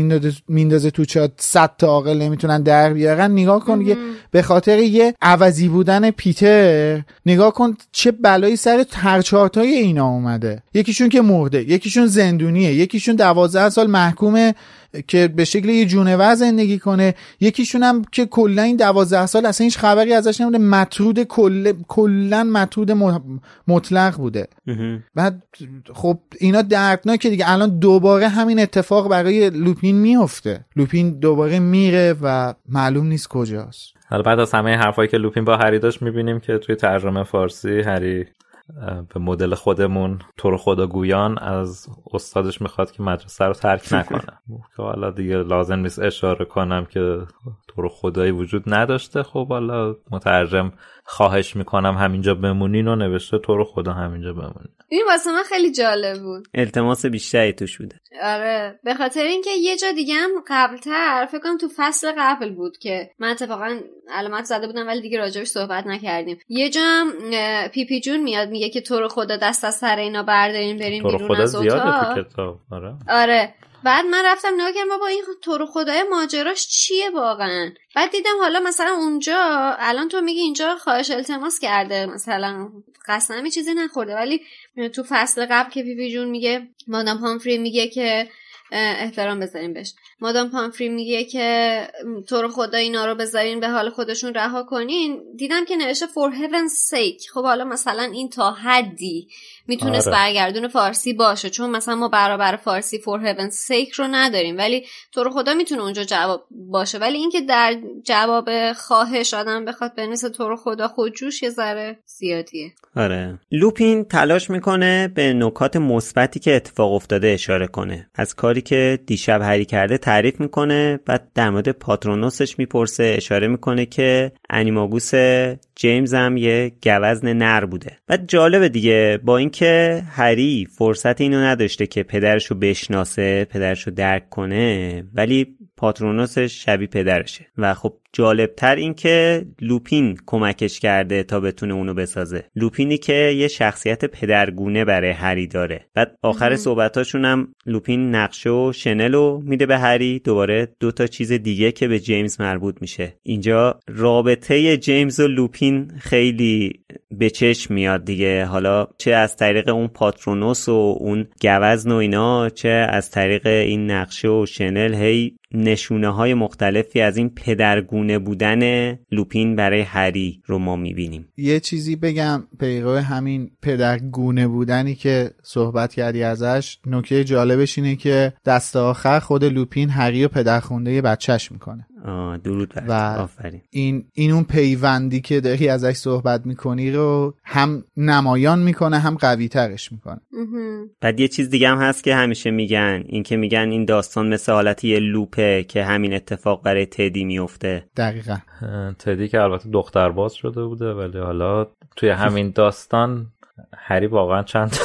میندازه تو چات صد تا عاقل نمی‌تونن در بیارن. نگاه کن که به خاطر یه عوضی بودن پیتر نگاه کن چه بلایی سر ترچارتای اینا اومده. یکیشون که مرده یکیشون زندونیه یکیشون دوازده سال محکوم که به شکل یه جونور زندگی کنه. یکیشون هم که کلا این دوازده سال اصلا هیچ خبری ازش نمونده. مطرود کلا مطرود مطلق بوده. بعد خب اینا دردناکه دیگه. الان دوباره همین اتفاق برای لوپین میفته. لوپین دوباره میره و معلوم نیست کجاست. حالا بعد از همه حرفایی که لوپین با هری داشت می‌بینیم که توی ترجمه فارسی هری به مدل خودمون تو رو خدا گویان از استادش می‌خواد که مدرسه رو ترک نکنه. که حالا دیگه لازم نیست اشاره کنم که تو رو خدایی وجود نداشته. خب حالا مترجم خواهش می‌کنم همینجا بمونین و نوشته تو رو خدا همینجا بمونین. این واسه من خیلی جالب بود. التماس بیشتری توش بوده. آره. به خاطر اینکه یه جا دیگه هم قبلتر فکر کنم تو فصل قبل بود که من اتفاقا علامت زده بودم ولی دیگه راجبش صحبت نکردیم. یه جا هم پاپی جون میاد میگه که تو رو خدا دست از سر اینا برداریم بریم بیرون از اتاق. کتاب. آره. آره. بعد من رفتم نگاه کردم بابا این تو رو خدای ماجراش چیه واقعا؟ بعد دیدم حالا مثلا اونجا الان تو میگی اینجا خواهش التماس کرده مثلا قسمی چیزی نخورده ولی تو فصل قبل که پاپی جون میگه مادام پامفری میگه که احترام بذاریم بهش. مادام پامفری میگه که تو رو خدا اینا رو بذارین به حال خودشون رها کنین. دیدم که نوشته for heaven's sake. خب حالا مثلا این تا حدی. می‌تونست آره. برگردون فارسی باشه چون مثلا ما برابر فارسی for heaven's sake رو نداریم ولی تو رو خدا می‌تونه اونجا جواب باشه. ولی اینکه در جواب خواهش آدم بخواد بنویسه تو رو خدا خودجوش یه ذره زیادیه. آره. لوپین تلاش می‌کنه به نکات مثبتی که اتفاق افتاده اشاره کنه. از کاری که دیشب هری کرده تعریف می‌کنه بعد در مورد پاترونوسش می‌پرسه اشاره می‌کنه که انیماگوس جیمز هم یه گوزن نر بوده. بعد جالبه دیگه با اینکه هری فرصت اینو نداشته که پدرشو بشناسه پدرشو درک کنه ولی پاترونوسش شبیه پدرشه. و خب جالبتر این که لوپین کمکش کرده تا بتونه اونو بسازه. لوپینی که یه شخصیت پدرگونه برای هری داره. بعد آخر صحبتاشون هم لوپین نقشه و شنل میده به هری. دوباره دو تا چیز دیگه که به جیمز مربوط میشه. اینجا رابطه جیمز و لوپین خیلی به چشم میاد دیگه. حالا چه از طریق اون پاترونوس و اون گوزن و اینا چه از طریق این نقشه و شنل هی نشونه های مختلفی از این پدرگونه بودن لوپین برای هری رو ما می‌بینیم. یه چیزی بگم پیرو همین پدرگونه بودنی که صحبت کردی ازش نکته جالبش اینه که دست آخر خود لوپین هری و پدرخونده بچهش می‌کنه. درود و آفرین. این این اون پیوندی که داری ازش صحبت می‌کنی رو هم نمایان می‌کنه هم قوی ترش می‌کنه بعد یه چیز دیگه هم هست که همیشه میگن. این که میگن این داستان مثل حالت یه لوپه که همین اتفاق برای تدی میفته دقیقا. تدی که البته دختر باز شده بوده ولی حالا توی همین داستان هری واقعا چند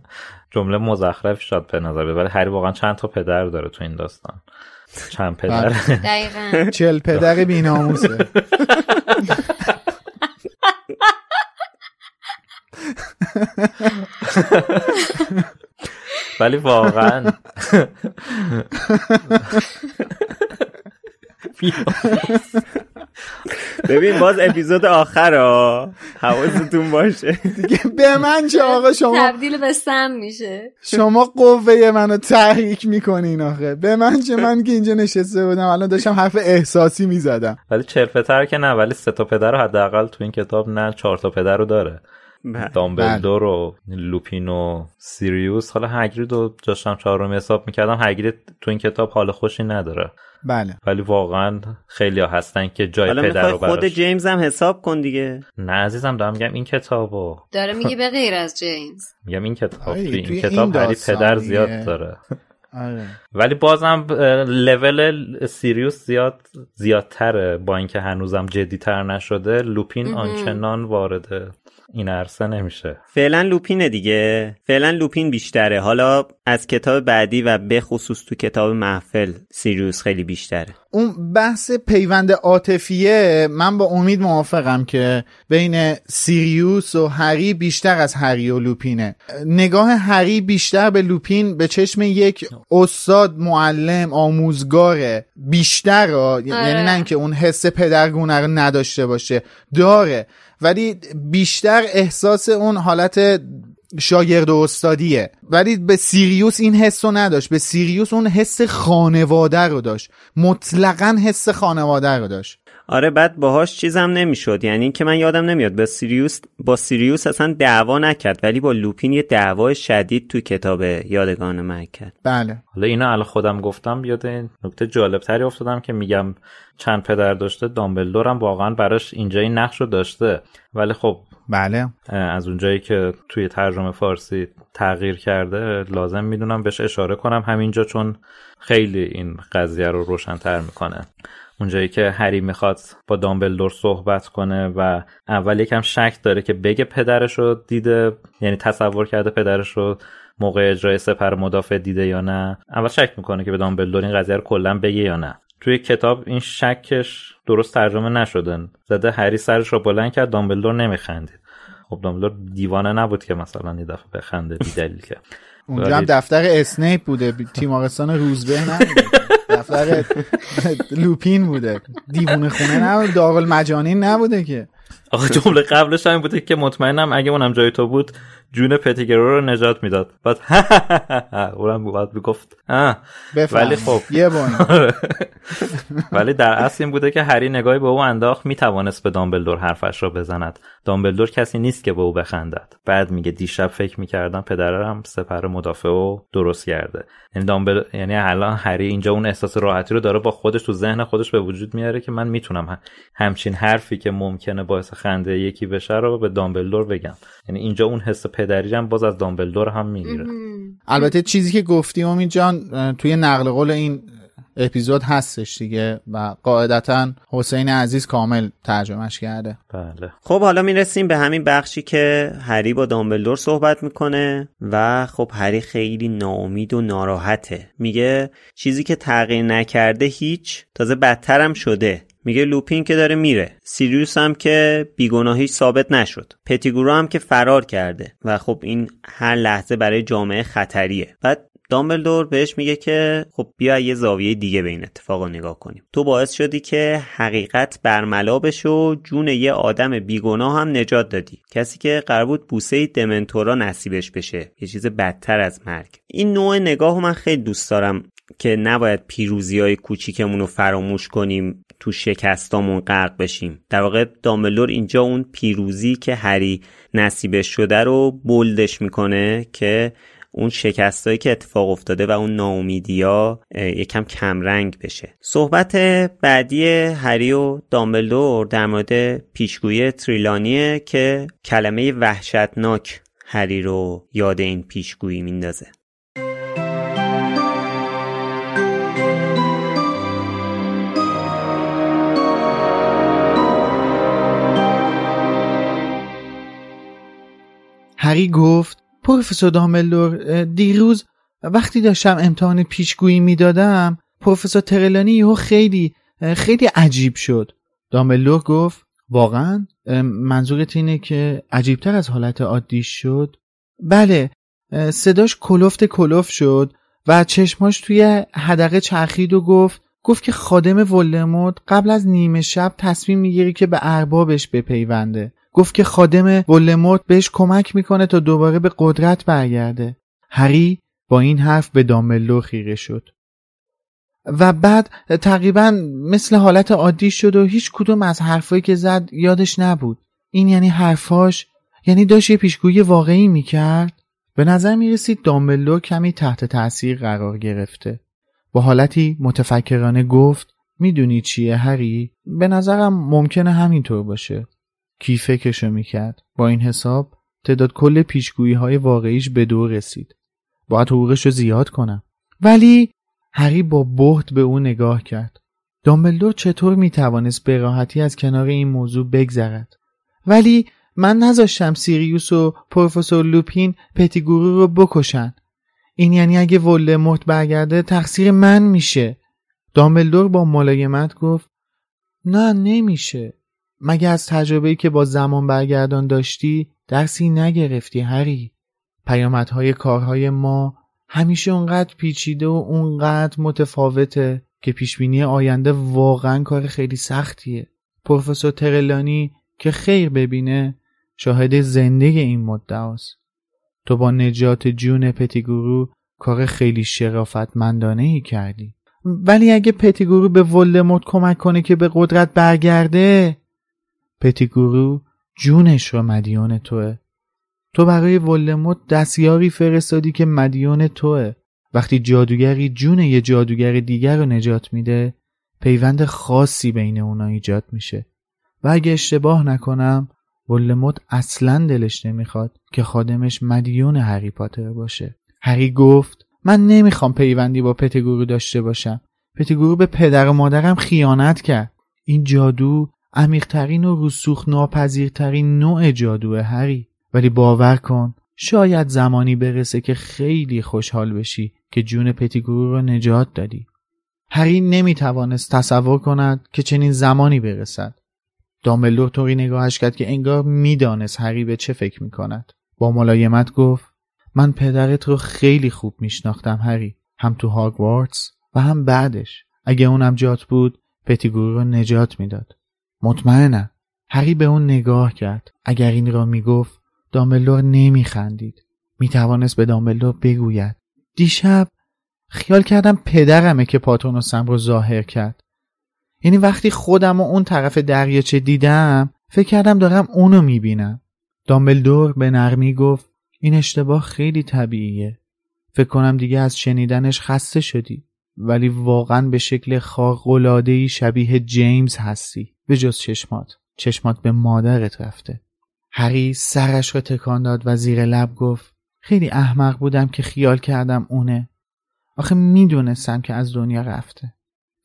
جمله مزخرف شد به نظر ولی هری واقعا چند تا پدر داره تو این داستان. چند پدر؟ بله. دقیقا. چل پدر بی ناموسه. ولی واقعا. ببین باز اپیزود آخر ها حواستون باشه. دیگه به من چه آقا؟ شما تبدیل به سم میشه. شما قوه منو تحریک می‌کنین آخه. به من چه؟ من که اینجا نشسته بودم الان داشتم حرف احساسی می‌زدم. ولی چرفتر که نه ولی سه تا پدر رو حداقل تو این کتاب نه چهار تا پدر رو داره. دامبلدور و لوپین و سیریوس. حالا هگرید رو داشتم چهارمی حساب می‌کردم. هگرید تو این کتاب حال خوشی نداره. بله. ولی واقعا خیلی ها هستن که جای پدر رو خود جیمز هم حساب کن دیگه. نه عزیزم دارم میگم این کتابو. داره میگه به غیر از جیمز. میگم این کتاب این کتاب هری پدر زیاد داره. آره. ولی بازم لول سیریوس زیاد زیادتره. با اینکه هنوزم جدیتر نشده لوپین آنچنان وارد این عرصه نمیشه. فعلا لوپینه دیگه. فعلا لوپین بیشتره. حالا از کتاب بعدی و به خصوص تو کتاب محفل سیریوس خیلی بیشتره. اون بحث پیوند عاطفیه من با امید موافقم که بین سیریوس و هری بیشتر از هری و لوپینه. نگاه هری بیشتر به لوپین به چشم یک استاد معلم آموزگاره بیشتر یعنی آره. نه اینکه اون حس پدرگونه رو نداشته باشه. داره. ولی بیشتر احساس اون حالت شاگرد و استادیه. ولی به سیریوس این حس رو نداشت. به سیریوس اون حس خانواده رو داشت. مطلقا حس خانواده رو داشت. آره بعد باهاش چیزم نمی‌شد. یعنی که من یادم نمیاد با سیریوس با سیریوس اصلا دعوا نکرد ولی با لوپین یه دعوای شدید تو کتاب یادگان من کرد. بله. حالا اینا الان خودم گفتم یاد این نکته جالب تری افتادم که میگم چند پدر داشته دامبلدور هم واقعا براش اینجا این نقش رو داشته. ولی خب بله. از اونجایی که توی ترجمه فارسی تغییر کرده لازم می‌دونم بهش اشاره کنم. همینجا چون خیلی این قضیه رو روشنتر می‌کنه. اونجایی که هری می‌خواد با دامبلدور صحبت کنه و اول یکم شک داره که بگه پدرش رو دیده یعنی تصور کرده پدرش رو موقع اجرای سپر مدافع دیده یا نه. اول شک می‌کنه که به دامبلدور این قضیه رو کلا بگه یا نه. توی کتاب این شکش درست ترجمه نشدن زده هری سرش رو بلند کرد دامبلدور نمیخندید. خب دامبلدور دیوانه نبود که مثلا یه دفعه بخنده بی دلیل که. اونجا هم دفتر اسنیپ بوده. تیمارستان روزبه نبوده دفتر لوپین بوده. دیوونه خونه نبوده داغل مجانین نبوده که. آخه جمله قبلش هم بوده که مطمئنم اگه اونم جای تو بود جون پتیگرو رو نجات می‌داد. بعد اونم باید می‌گفت ولی خب. یه ولی در اصل این بوده که هری نگاهی به او انداخت می‌توانست به دامبلدور حرفش را بزند. دامبلدور کسی نیست که به او بخندد. بعد میگه دیشب فکر می‌کردم پدرم سپر مدافع و درست کرده. یعنی دامبل یعنی الان هری اینجا اون احساس راحتی رو داره با خودش تو ذهن خودش به وجود میاره که من می‌تونم همچین حرفی که ممکنه باعث خنده یکی بشه رو به دامبلدور بگم. یعنی اینجا اون حس پدری هم باز از دامبلدور هم می‌گیره. البته چیزی که گفتی امید جان توی نقل قول این اپیزود هستش دیگه و قاعدتا حسین عزیز کامل ترجمهش کرده. بله. خب حالا می‌رسیم به همین بخشی که هری با دامبلدور صحبت می‌کنه و خب هری خیلی ناامید و ناراحته. میگه چیزی که تغییر نکرده هیچ تازه بدترم شده. میگه لوپین که داره میره. سیریوس هم که بیگناهیش ثابت نشد. پتیگورو هم که فرار کرده. و خب این هر لحظه برای جامعه خطریه. بعد دامبلدور بهش میگه که خب بیا یه زاویه دیگه به این اتفاق نگاه کنیم. تو باعث شدی که حقیقت برملا بشه و جون یه آدم بیگناه هم نجات دادی. کسی که قرار بود بوسه دمنتورا نصیبش بشه. یه چیز بدتر از مرگ. این نوع نگاه من خیلی دوست دارم. که نباید پیروزی های کوچیکمون رو فراموش کنیم تو شکستامون غرق بشیم. در واقع دامبلور اینجا اون پیروزی که هری نصیبش شده رو بولدش می‌کنه که اون شکستایی که اتفاق افتاده و اون ناامیدیا یکم کمرنگ بشه. صحبت بعدی هری و دامبلدور در مورد پیشگویی تریلانیه که کلمه وحشتناک هری رو یاد این پیشگویی میندازه. هری گفت پروفسور داملور دیروز وقتی داشتم امتحان پیشگویی می‌دادم پروفسور ترلانی یهو خیلی خیلی عجیب شد. داملور گفت واقعا منظورت اینه که عجیبتر از حالت عادی شد؟ بله صداش کلفت کلوف شد و چشماش توی حدقه چرخید و گفت گفت که خادم ولدمورت قبل از نیمه شب تصمیم می‌گیری که به اربابش بپیونده. گفت که خادم ولموت بهش کمک می‌کنه تا دوباره به قدرت برگرده. هری با این حرف به دامبلدور خیره شد. و بعد تقریبا مثل حالت عادی شد و هیچ کدوم از حرفایی که زد یادش نبود. این یعنی حرفاش؟ یعنی داشت یه پیشگویی واقعی می‌کرد؟ به نظر می‌رسید دامبلدور کمی تحت تاثیر قرار گرفته. با حالتی متفکرانه گفت می‌دونی چیه هری؟ به نظرم ممکنه همینطور باشه. کی فکرشو می‌کرد. با این حساب تعداد کل پیشگویی های واقعیش به دو رسید. باید حقوقش رو زیاد کنم. ولی هری با بهت به او نگاه کرد. دامبلدور چطور می‌توانست به راحتی از کنار این موضوع بگذرد؟ ولی من نذاشتم سیریوس و پروفسور لوپین پتیگورو رو بکشن. این یعنی اگه ولدمورت برگرده تقصیر من میشه. دامبلدور با ملایمت گفت نه نمیشه. مگه از تجربه‌ای که با زمان برگردان داشتی درسی نگرفتی هری؟ پیامدهای کارهای ما همیشه اونقدر پیچیده و اونقدر متفاوته که پیشبینی آینده واقعا کار خیلی سختیه. پروفسور ترلانی که خیر ببینه شاهد زنده این مدعاست. تو با نجات جون پتیگورو کار خیلی شرافتمندانه ای کردی. ولی اگه پتیگورو به ولدمورت کمک کنه که به قدرت برگرده پتیگورو جونش رو مدیون توه. تو برای ولدمورت دستیاری فرستادی که مدیون توه. وقتی جادوگری جون یه جادوگر دیگر رو نجات میده پیوند خاصی بین اونا ایجاد میشه. و اگه اشتباه نکنم ولدمورت اصلا دلش نمی‌خواد که خادمش مدیون هری پاتر باشه. هری گفت من نمی‌خوام پیوندی با پتگورو داشته باشم. پتگورو به پدر و مادرم خیانت کرد. این جادو عمیقترین و رسوخ ناپذیرترین نوع جادو هری. ولی باور کن شاید زمانی برسه که خیلی خوشحال بشی که جون پتیگورو رو نجات دادی. هری نمی‌توانست تصور کند که چنین زمانی برسد. دامبلدور طوری نگاهش کرد که انگار می‌دانست هری به چه فکر می‌کند. با ملایمت گفت من پدرت رو خیلی خوب میشناختم هری. هم تو هاگوارتس و هم بعدش. اگه اونم جات بود پتیگورو رو نجات می‌داد. مطمئنم. هری به اون نگاه کرد. اگر این را می‌گفت دامبلدور نمیخندید. می‌توانست به دامبلدور بگوید. دیشب خیال کردم پدرمه که پاتونوسم رو ظاهر کرد. یعنی وقتی خودم و اون طرف دریاچه دیدم فکر کردم دارم اونو می‌بینم. دامبلدور به نرمی گفت این اشتباه خیلی طبیعیه. فکر کنم دیگه از شنیدنش خسته شدی. ولی واقعا به شکل خارق‌العاده‌ای شبیه جیمز هستی. به جز چشمات. چشمات به مادرت رفته. هری سرش رو تکان داد و زیر لب گفت خیلی احمق بودم که خیال کردم اونه. آخه می‌دونستم که از دنیا رفته.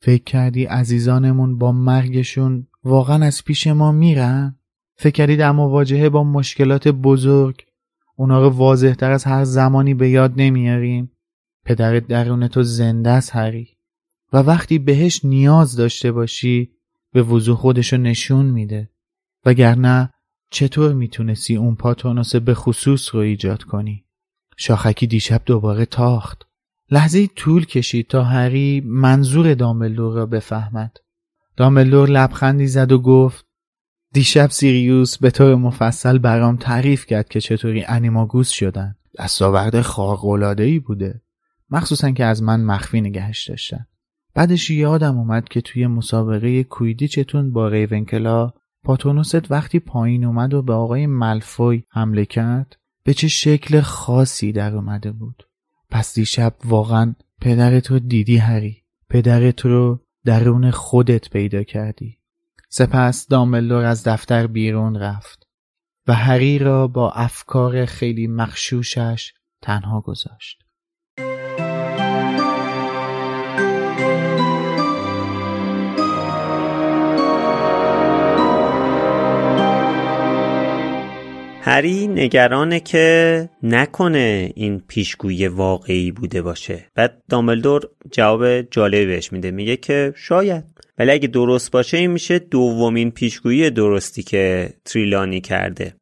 فکر کردی عزیزانمون با مرگشون واقعا از پیش ما میرن؟ فکر کردی در مواجهه با مشکلات بزرگ اونا رو واضح تر از هر زمانی به یاد نمیاریم؟ پدرت درون تو زنده است هری و وقتی بهش نیاز داشته باشی به وضوح خودشو نشون میده. وگرنه چطور می‌تونستی اون پاتونوس به خصوص رو ایجاد کنی؟ شاخکی دیشب دوباره تاخت. لحظه طول کشید تا هری منظور دامبلدور را بفهمد. دامبلدور لبخندی زد و گفت دیشب سیریوس به طور مفصل برام تعریف کرد که چطوری انیماگوس شدن. دستاورد خارق‌العاده‌ای بوده. مخصوصا که از من مخفی نگهش داشتن. بعدش یادم اومد که توی مسابقه کویدیچتون با ریونکلا پاتونوست وقتی پایین اومد و به آقای ملفوی حمله کرد به چه شکل خاصی در اومده بود. پس دیشب واقعا پدرت رو دیدی هری. پدرت رو درون خودت پیدا کردی. سپس دامبلدور از دفتر بیرون رفت و هری را با افکار خیلی مخشوشش تنها گذاشت. هری نگرانه که نکنه این پیشگویی واقعی بوده باشه. بعد دامبلدور جواب جالبی بهش میده. میگه که شاید. ولی اگه درست باشه این میشه دومین پیشگویی درستی که تریلانی کرده.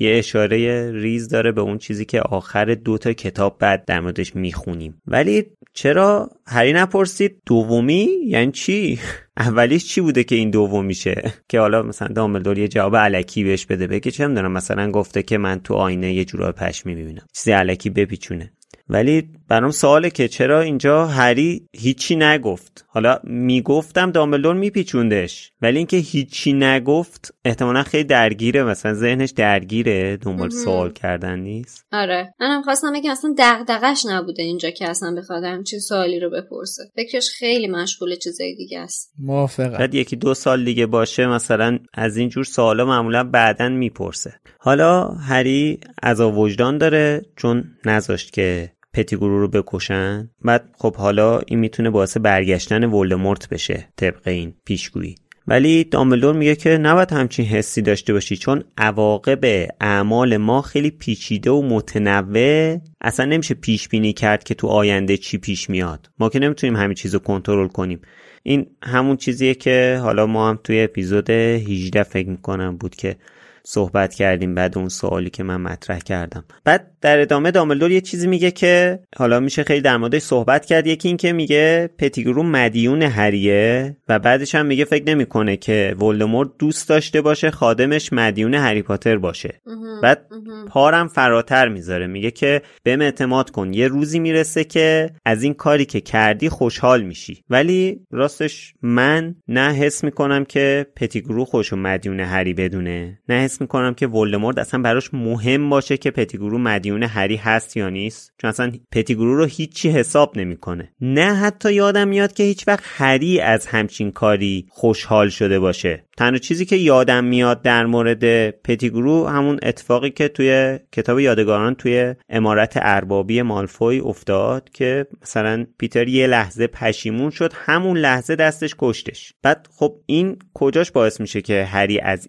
یه اشاره ریز داره به اون چیزی که آخر دو تا کتاب بعد در موردش می‌خونیم. ولی چرا هری نپرسید دومی؟ یعنی چی؟ اولیش چی بوده که این دوم میشه که حالا مثلا دامبلدور یه جواب علکی بهش بده بگه چه می‌دونم مثلا گفته که من تو آینه یه جورا پشمی می‌بینم. چیزی علکی بپیچونه. ولی برام سواله که چرا اینجا هری هیچی نگفت. حالا می‌گفتم دامبلدور میپیچوندش ولی اینکه هیچی نگفت احتمالا خیلی درگیره مثلا ذهنش درگیره دنبال سوال کردن نیست. آره. منم خواستم بگم اصلا دغدغش نبوده اینجا که اصلا بخواد همچین سوالی رو بپرسه. فکرش خیلی مشغول چیزای دیگه است. موافقم. بعد یکی دو سال دیگه باشه مثلا از این جور سوالا معمولا بعدا می‌پرسه. حالا هری از وجدان داره چون نذاشت که پتیگورو رو بکشن؟ بعد خب حالا این می‌تونه باعث برگشتن ولدمورت بشه طبق این پیشگویی. ولی دامبلدور میگه که نباید همچین حسی داشته باشی چون عواقب اعمال ما خیلی پیچیده و متنوع. اصلا نمیشه پیش بینی کرد که تو آینده چی پیش میاد. ما که نمی‌تونیم همین چیز رو کنترل کنیم. این همون چیزیه که حالا ما هم توی اپیزود 18 فکر می‌کنم بود که صحبت کردیم بعد اون سوالی که من مطرح کردم. بعد در ادامه دامبلدور یه چیزی میگه که حالا میشه خیلی در موردش صحبت کرد. یکی این که میگه پتیگرو مدیون هریه و بعدش هم میگه فکر نمی‌کنه که ولدمورت دوست داشته باشه خادمش مدیون هری پاتر باشه. بعد پارم فراتر می‌ذاره. میگه که بهم اعتماد کن یه روزی می‌رسه که از این کاری که کردی خوشحال میشی. ولی راستش من نه حس می‌کنم که پتیگرو خوشو مدیون هری بدونه نه حس می‌کنم که ولدمورت اصلا براش مهم باشه که پتیگرو مدیون هری هست یا نیست. چون اصلا پتیگرو رو هیچی حساب نمی‌کنه. نه حتی یادم میاد که هیچ وقت هری از همچین کاری خوشحال شده باشه. تنها چیزی که یادم میاد در مورد پتیگرو همون اتفاقی که توی کتاب یادگاران توی امارت اربابی مالفوی افتاد که مثلا پیتر یه لحظه پشیمون شد همون لحظه دستش کشتش. بعد خب این کجاش باعث میشه که هری از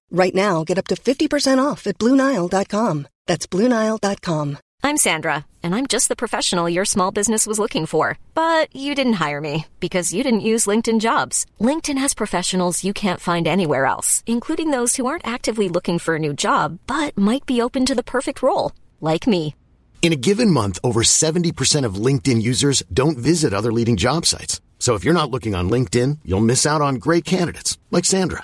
Right now, get up to 50% off at BlueNile.com. That's BlueNile.com. I'm Sandra, and I'm just the professional your small business was looking for. But you didn't hire me because you didn't use LinkedIn jobs. LinkedIn has professionals you can't find anywhere else, including those who aren't actively looking for a new job but might be open to the perfect role, like me. In a given month, over 70% of LinkedIn users don't visit other leading job sites. So if you're not looking on LinkedIn, you'll miss out on great candidates like Sandra.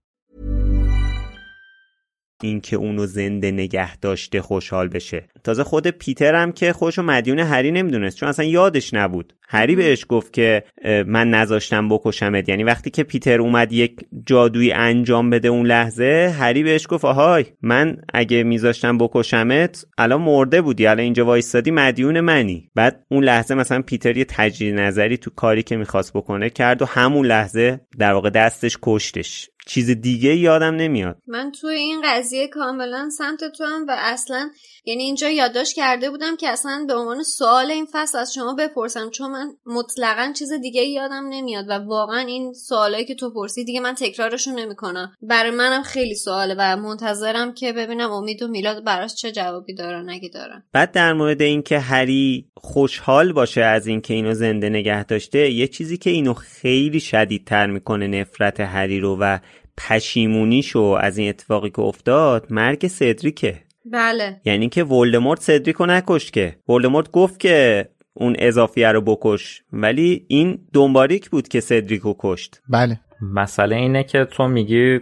اینکه اونو زنده نگه داشته خوشحال بشه. تازه خود پیتر هم که خوشو مدیون هری نمی‌دونست چون اصلا یادش نبود. هری بهش گفت که من نذاشتم بکشمت. یعنی وقتی که پیتر اومد یک جادویی انجام بده اون لحظه هری بهش گفت آهای من اگه میذاشتم بکشمت الان مرده بودی الان اینجا وایستادی مدیون منی. بعد اون لحظه مثلا پیتر یه تجدید نظری تو کاری که می‌خواست بکنه کرد و همون لحظه در واقع دستش کشتش. چیز دیگه یادم نمیاد. من توی این قضیه کاملا سمت تو هم و اصلا یعنی اینجا یادداشت کرده بودم که اصلا به عنوان سوال این فصل از شما بپرسم چون من مطلقا چیز دیگه یادم نمیاد و واقعا این سوالایی که تو پرسی دیگه من تکرارشون نمی‌کنم. برای منم خیلی سواله و منتظرم که ببینم امید و میلاد براش چه جوابی دارن اگه دارن. بعد در مورد اینکه هری خوشحال باشه از اینکه اینو زنده نگه داشته یه چیزی که اینو خیلی شدیدتر می‌کنه نفرت هری رو و پشیمونیشو از این اتفاقی که افتاد مرگ سدریکه. بله. یعنی که ولدمورت سدریکو نکشت که. ولدمورت گفت که اون اضافیه رو بکش. ولی این دنباریک بود که سدریکو کشت. بله. مسئله اینه که تو میگی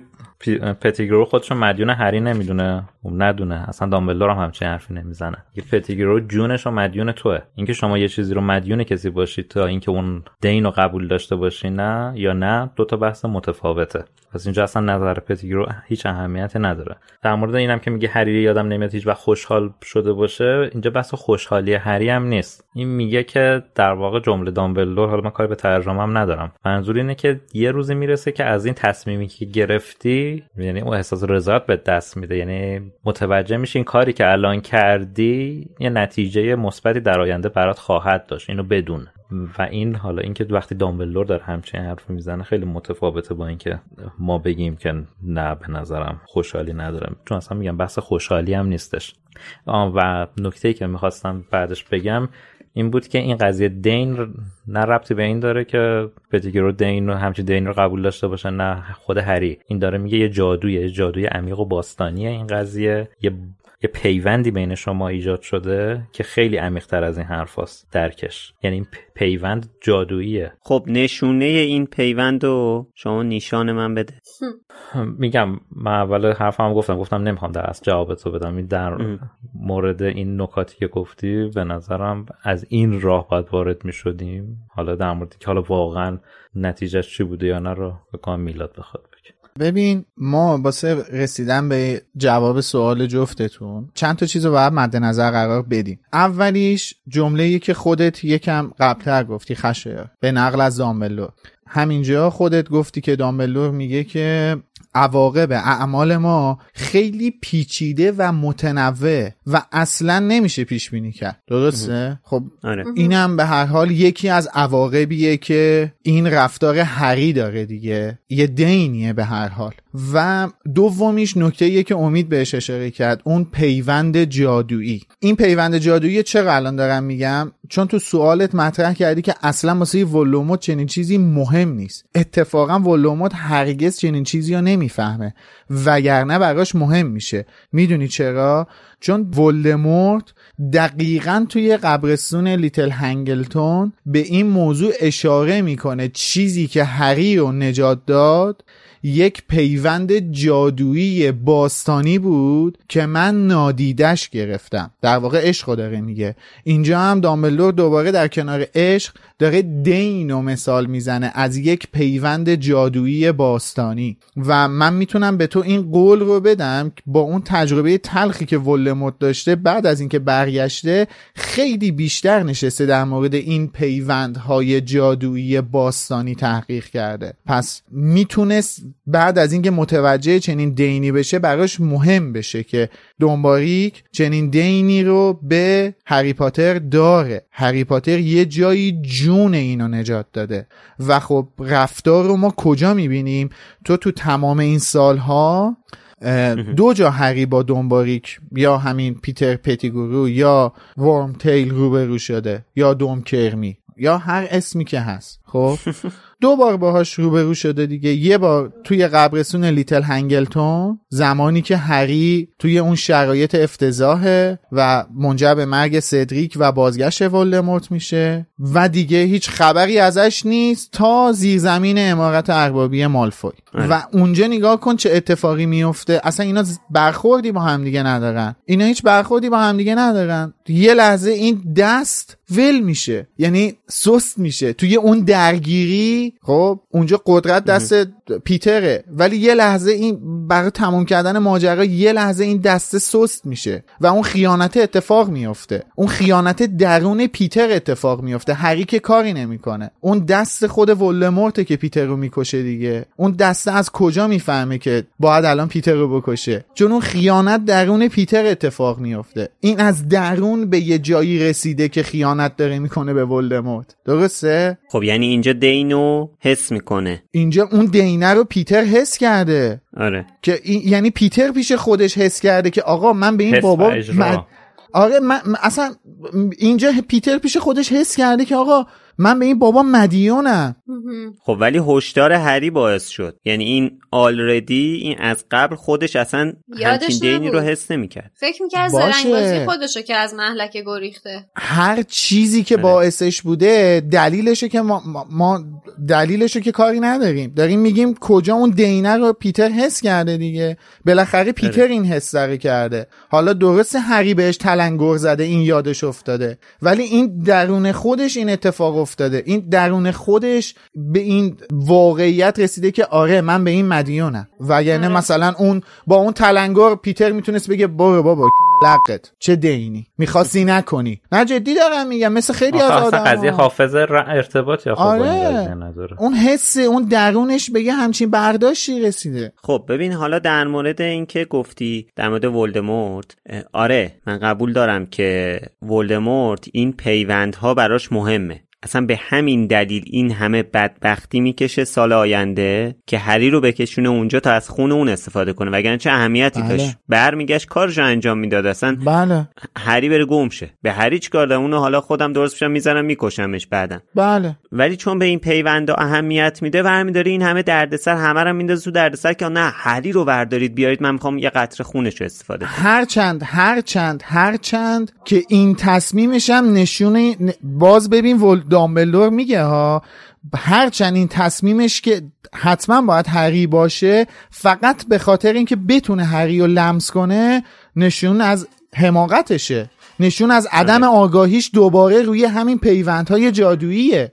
پتیگرو خودشو مدیون هری نمی‌دونه. ندونه. اصلا دامبلدور هم همچین حرفی نمی‌زنه. یه پتیگرو جونش و مدیون توه. اینکه شما یه چیزی رو مدیون کسی باشید تا اینکه اون دین رو قبول داشته باشی نه یا نه دو تا بحث متفاوته. پس اینجا اصلا نظر پتیگرو هیچ اهمیت نداره. در مورد اینم که میگه هری یادم نمیاد هیچ وقت خوشحال شده باشه اینجا بحث خوشحالی هری هم نیست. این میگه که در واقع جمله دامبلدور حالا من کاری به ترجمه هم ندارم. منظور اینه که یه روزی می‌رسه که از این تصمیمی که گرفتی یعنی اون احساس رضایت به دست میده. یعنی متوجه میشی این کاری که الان کردی یه نتیجه مثبتی در آینده برات خواهد داشت. اینو بدون. و این حالا اینکه وقتی دامبلدور داره همچین حرف می‌زنه خیلی متفاوته با اینکه ما بگیم که نه به نظرم خوشحالی ندارم. چون اصلا میگم بحث خوشحالی هم نیستش. و نکته ای که می‌خواستم بعدش بگم این بود که این قضیه دین نه ربطی به این داره که پتیگرو دین رو همچین دین رو قبول داشته باشه نه خود هری. این داره میگه یه جادویه یه جادوی عمیق و باستانیه این قضیه. یه یه پیوندی بین شما ایجاد شده که خیلی عمیقتر از این حرف هست درکش. یعنی این پیوند جادوییه. خب نشونه این پیوند رو شما نیشان من بده. میگم من اول حرف هم گفتم. گفتم نمی‌خوام در از جواب تو بدم در مورد این نکاتی که گفتی به نظرم از این راه باید وارد می‌شدیم. حالا در موردی که حالا واقعا نتیجهش چی بوده یا نه رو بکنم میلاد بخواد. ببین ما واسه رسیدن به جواب سوال جفتتون چند تا چیز رو باید مد نظر قرار بدیم. اولیش جمله که خودت یکم قبلتر گفتی خشه به نقل از دامبلور همینجا خودت گفتی که دامبلور میگه که عواقب اعمال ما خیلی پیچیده و متنوع و اصلا نمیشه پیش بینی کرد. درسته؟ خب آره. اینم به هر حال یکی از عواقبیه که این رفتار هری داره دیگه. یه دینیه به هر حال. و دومیش نکته که امید بهش اشاره کرد اون پیوند جادویی. این پیوند جادویی چرا الان دارم میگم؟ چون تو سوالت مطرح کردی که اصلا واسه ولوموت چنین چیزی مهم نیست. اتفاقا ولوموت هرگز چنین چیزی رو نمی‌فهمه. وگرنه براش مهم میشه. می‌دونی چرا؟ چون ولدمورت دقیقا توی قبرستون لیتل هنگلتون به این موضوع اشاره می‌کنه. چیزی که هری رو نجات داد یک پیوند جادویی باستانی بود که من نادیدش گرفتم. در واقع عشق داره میگه. اینجا هم دامبلور دوباره در کنار عشق داره دین و مثال می‌زنه از یک پیوند جادویی باستانی. و من می‌تونم به تو این قول رو بدم با اون تجربه تلخی که ولموت داشته بعد از اینکه برگشته خیلی بیشتر نشسته در مورد این پیوندهای جادویی باستانی تحقیق کرده. پس می‌تونست بعد از اینکه متوجه چنین دینی بشه براش مهم بشه که دنباریک چنین دینی رو به هری پاتر داره. هری پاتر یه جایی جون اینو نجات داده. و خب رفتار رو ما کجا می‌بینیم؟ تو تو تمام این سالها دو جا هری با دنباریک یا همین پیتر پتیگورو یا ورم تیل روبرو شده یا دوم کرمی یا هر اسمی که هست. خب؟ دو بار باهاش روبرو شده دیگه. یه بار توی قبرستون لیتل هنگلتون زمانی که هری توی اون شرایط افتضاحه و منجر به مرگ سدریک و بازگشت ولدمورت میشه و دیگه هیچ خبری ازش نیست تا زیرزمین امارت اربابی مالفوی. و اونجا نگاه کن چه اتفاقی میفته. اصلا اینا برخوردی با همدیگه ندارن. اینا هیچ برخوردی با همدیگه ندارن. یه لحظه این دست ول میشه. یعنی سست میشه. توی اون درگیری خب اونجا قدرت دست پیتره. ولی یه لحظه این برای تموم کردن ماجرا یه لحظه این دسته سست میشه و اون خیانت اتفاق میفته اون خیانت درون پیتر اتفاق میفته هری که کاری نمی‌کنه. اون دست خود ولدمورت که پیتر رو می‌کشه دیگه. اون دسته از کجا می‌فهمه که باید الان پیتر رو بکشه؟ چون اون خیانت درون پیتر اتفاق میفته این از درون به یه جایی رسیده که خیانت داره می‌کنه به ولدمورت. درسته؟ خب یعنی اینجا دینو حس می‌کنه. اینجا اون دینه رو پیتر حس کرده. آره. که این یعنی پیتر پیش خودش حس کرده که آقا من به این بابا. آره من اصلا اینجا پیتر پیش خودش حس کرده که آقا من به این بابا مدیونم. خب ولی هشدار هری باعث شد. یعنی این آلردی این از قبل خودش اصلا همچین دینی رو حس نمی‌کرد. فکر می‌کرد زرنگبازی خودشو که از محلک گریخته. هر چیزی که باعثش بوده دلیلشه که ما, ما دلیلشو که کاری نداریم. داریم میگیم کجا اون دینه رو پیتر حس کرده دیگه. بالاخره پیتر این حس داره کرده. حالا درست هری بهش تلنگر زده این یادش افتاده. ولی این درون خودش این اتفاق افتاده. این درون خودش به این واقعیت رسیده که آره من به این مدیونم. و یعنی آره. مثلا اون با اون تلنگر پیتر می‌تونست بگه برو بابا لقت. چه دینی؟ می‌خواستی نکنی. نه جدی دارم میگم مثل خیلی از آدم قضیه حافظه ارتباط یا آره. اون حس اون درونش بگه همچین برداشتی رسیده. خب ببین حالا در مورد اینکه گفتی در مورد ولدمورت آره من قبول دارم که ولدمورت این پیوندها براش مهمه. اصلا به همین دلیل این همه بدبختی می‌کشه سال آینده که هری رو بکشونه اونجا تا از خون اون استفاده کنه. وگرنه چه اهمیتی بله. داشت؟ برمیگشت کارش انجام می‌داد اصلا. بله. هری بره گم شه. به هری چیکار دارم اونو حالا خودم درست بشم می‌زنم میکشمش بعدا. بله. ولی چون به این پیوندا اهمیت میده برمیداره این همه دردسر همه رو میندازه تو دردسر که نه هری رو وردارید بیارید من می‌خوام یه قطره خونش رو استفاده کنم. هر چند هر چند هر چند که این تصمیمش هم نشونه باز ببین دامبلور میگه ها هرچند این تصمیمش که حتما باید هری باشه فقط به خاطر اینکه بتونه هری رو لمس کنه نشون از حماقتشه. نشون از عدم آره. آگاهیش دوباره روی همین پیوندهای جادوییه.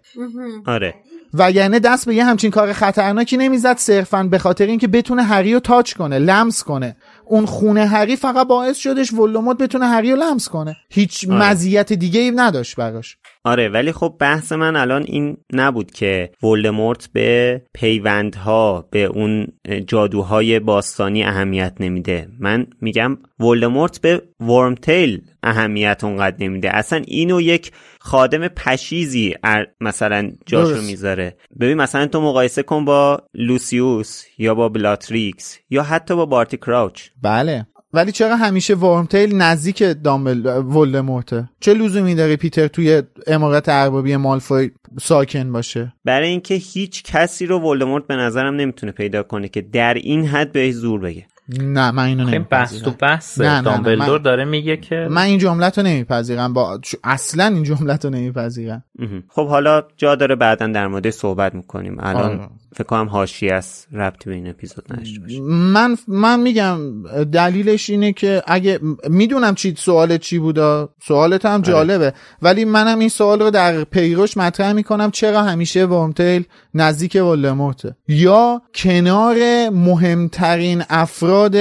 آره. وگرنه دست به یه همچین کار خطرناکی نمی‌زد صرفا به خاطر اینکه بتونه هری رو تاچ کنه لمس کنه. اون خونه هری فقط باعث شدش ولوموت بتونه هری رو لمس کنه. هیچ آره. مزیت دیگه ای نداشت براش. آره ولی خب بحث من الان این نبود که ولدمورت به پیوندها به اون جادوهای باستانی اهمیت نمیده. من میگم ولدمورت به ورمتیل اهمیت اونقدر نمیده. اصلا اینو یک خادم پشیزی مثلا جاشو می‌ذاره. ببین مثلا تو مقایسه کن با لوسیوس یا با بلاتریکس یا حتی با بارتی کراوچ. بله. ولی چرا همیشه ورمتیل نزدیک دامبل ولدمورته؟ چه لزومی داره پیتر توی امارت اربابی مالفوی ساکن باشه؟ برای اینکه هیچ کسی رو ولدمورت به نظرم نمی‌تونه پیدا کنه که در این حد بهش زور بگه. نه من اینو نمیپذیرم تو بحث دامبلدور داره میگه که من این جملت رو نمیپذیرم با اصلا این جملت رو نمیپذیرم خب حالا جا داره بعدا در مورد صحبت می‌کنیم. الان آه. فکر کنم هاشی است ربطی به این اپیزود باشه. من من میگم دلیلش اینه که اگه می‌دونم چی سوال چی بودا. سوالت هم آره. جالبه. ولی منم این سوال رو در پیروش مطرح می‌کنم. چرا همیشه ورمتیل نزدیک ولدمورته؟ یا کنار مهمترین افراد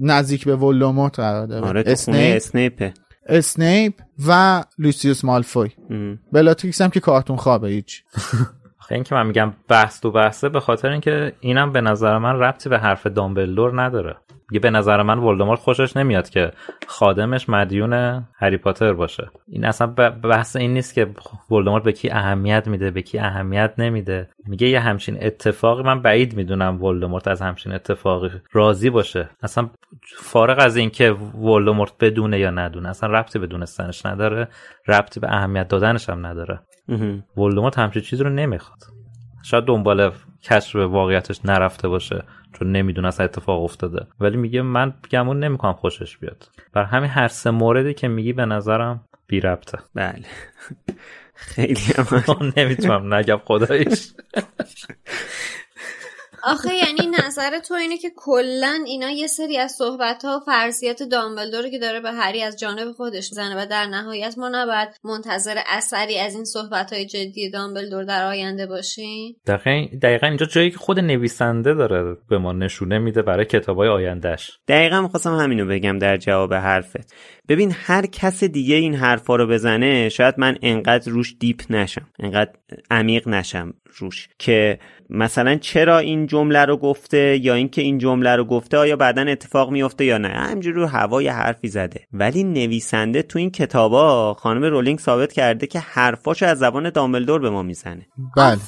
نزدیک به ولدمورت قرار داره؟ آره اسنیپ. اسنیپ اسنیپ و لوسیوس مالفوی. بلاتریکس هم که کارتون خوابه هیچ. این که من میگم بحث تو بحثه به خاطر اینکه اینم به نظر من ربطی به حرف دامبلدور نداره. یه به نظر من ولدمورت خوشش نمیاد که خادمش مدیون هری پاتر باشه. این اصلا بحث این نیست که ولدمورت به کی اهمیت میده به کی اهمیت نمیده. میگه یه همچین اتفاقی من بعید می‌دونم ولدمورت از همچین اتفاقی راضی باشه. اصلا فارغ از اینکه ولدمورت بدونه یا ندونه اصلا ربطی به دونستنش نداره ربطی به اهمیت دادنش هم نداره. ولدمورت همچین چیزی رو نمی‌خواد. شاید دنبال کشف واقعیتش نرفته باشه. چون نمی‌دونه اصلا اتفاق افتاده. ولی میگه من گمون نمی‌کنم خوشش بیاد. بر همین هر سه موردی که میگی به نظرم بی ربطه. بله. خیلی نمی‌تونم نگم خدایش آخه یعنی نظر تو اینه که کلا اینا یه سری از صحبت ها و فرضیات دامبلدور که داره به هری از جانب خودش زنه و در نهایت ما نباید منتظر اثری از این صحبت های جدی دامبلدور در آینده باشیم؟ دقیقا, اینجا جایی که خود نویسنده داره به ما نشونه میده برای کتاب های آیندهش دقیقا می‌خواستم همینو بگم در جواب حرفت. ببین هر کس دیگه این حرفا رو بزنه شاید من انقدر روش deep نشم انقدر عمیق نشم روش که مثلا چرا این جمله رو گفته یا اینکه این جمله رو گفته آیا بعدا اتفاق میفته یا نه؟ همینجوری رو هوای حرفی زده. ولی نویسنده تو این کتابا خانم رولینگ ثابت کرده که حرفاشو از زبان دامبلدور به ما می‌زنه. بله.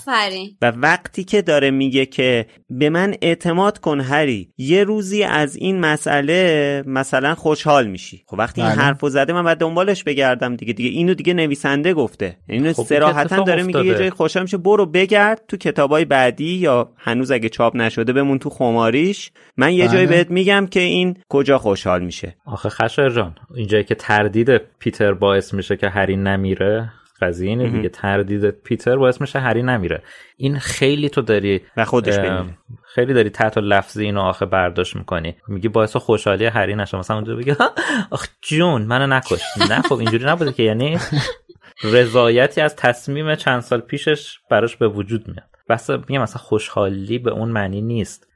و وقتی که داره میگه که به من اعتماد کن هری یه روزی از این مسئله مثلا خوشحال میشی. خب وقتی این. حرفو زده من باید دنبالش بگردم دیگه. دیگه اینو دیگه نویسنده گفته. اینو خب صراحتا داره میگه یه جای خوشحال میشه برو بگرد تو کتابای بعد بعدی یا هنوز اگه چاپ نشده بمون تو خماریش. من یه جایی بله. بهت میگم که این کجا خوشحال میشه. آخه خشر جان اینجایی که تردید پیتر باعث میشه که هری نمیره قضیه اینه دیگه. تردید پیتر باعث میشه هری نمیره. این خیلی تو داری و خودش خیلی داری تحت لفظی اینو آخه برداشت می‌کنی. میگی باعث خوشحالی هری نشه. مثلا اونجا بگی آخ جون منو نکش. نه خب اینجوری نبوده که. یعنی رضایتی از تصمیم چند سال پیشش براش به وجود میاد. بس میگم مثلا خوشحالی به اون معنی نیست.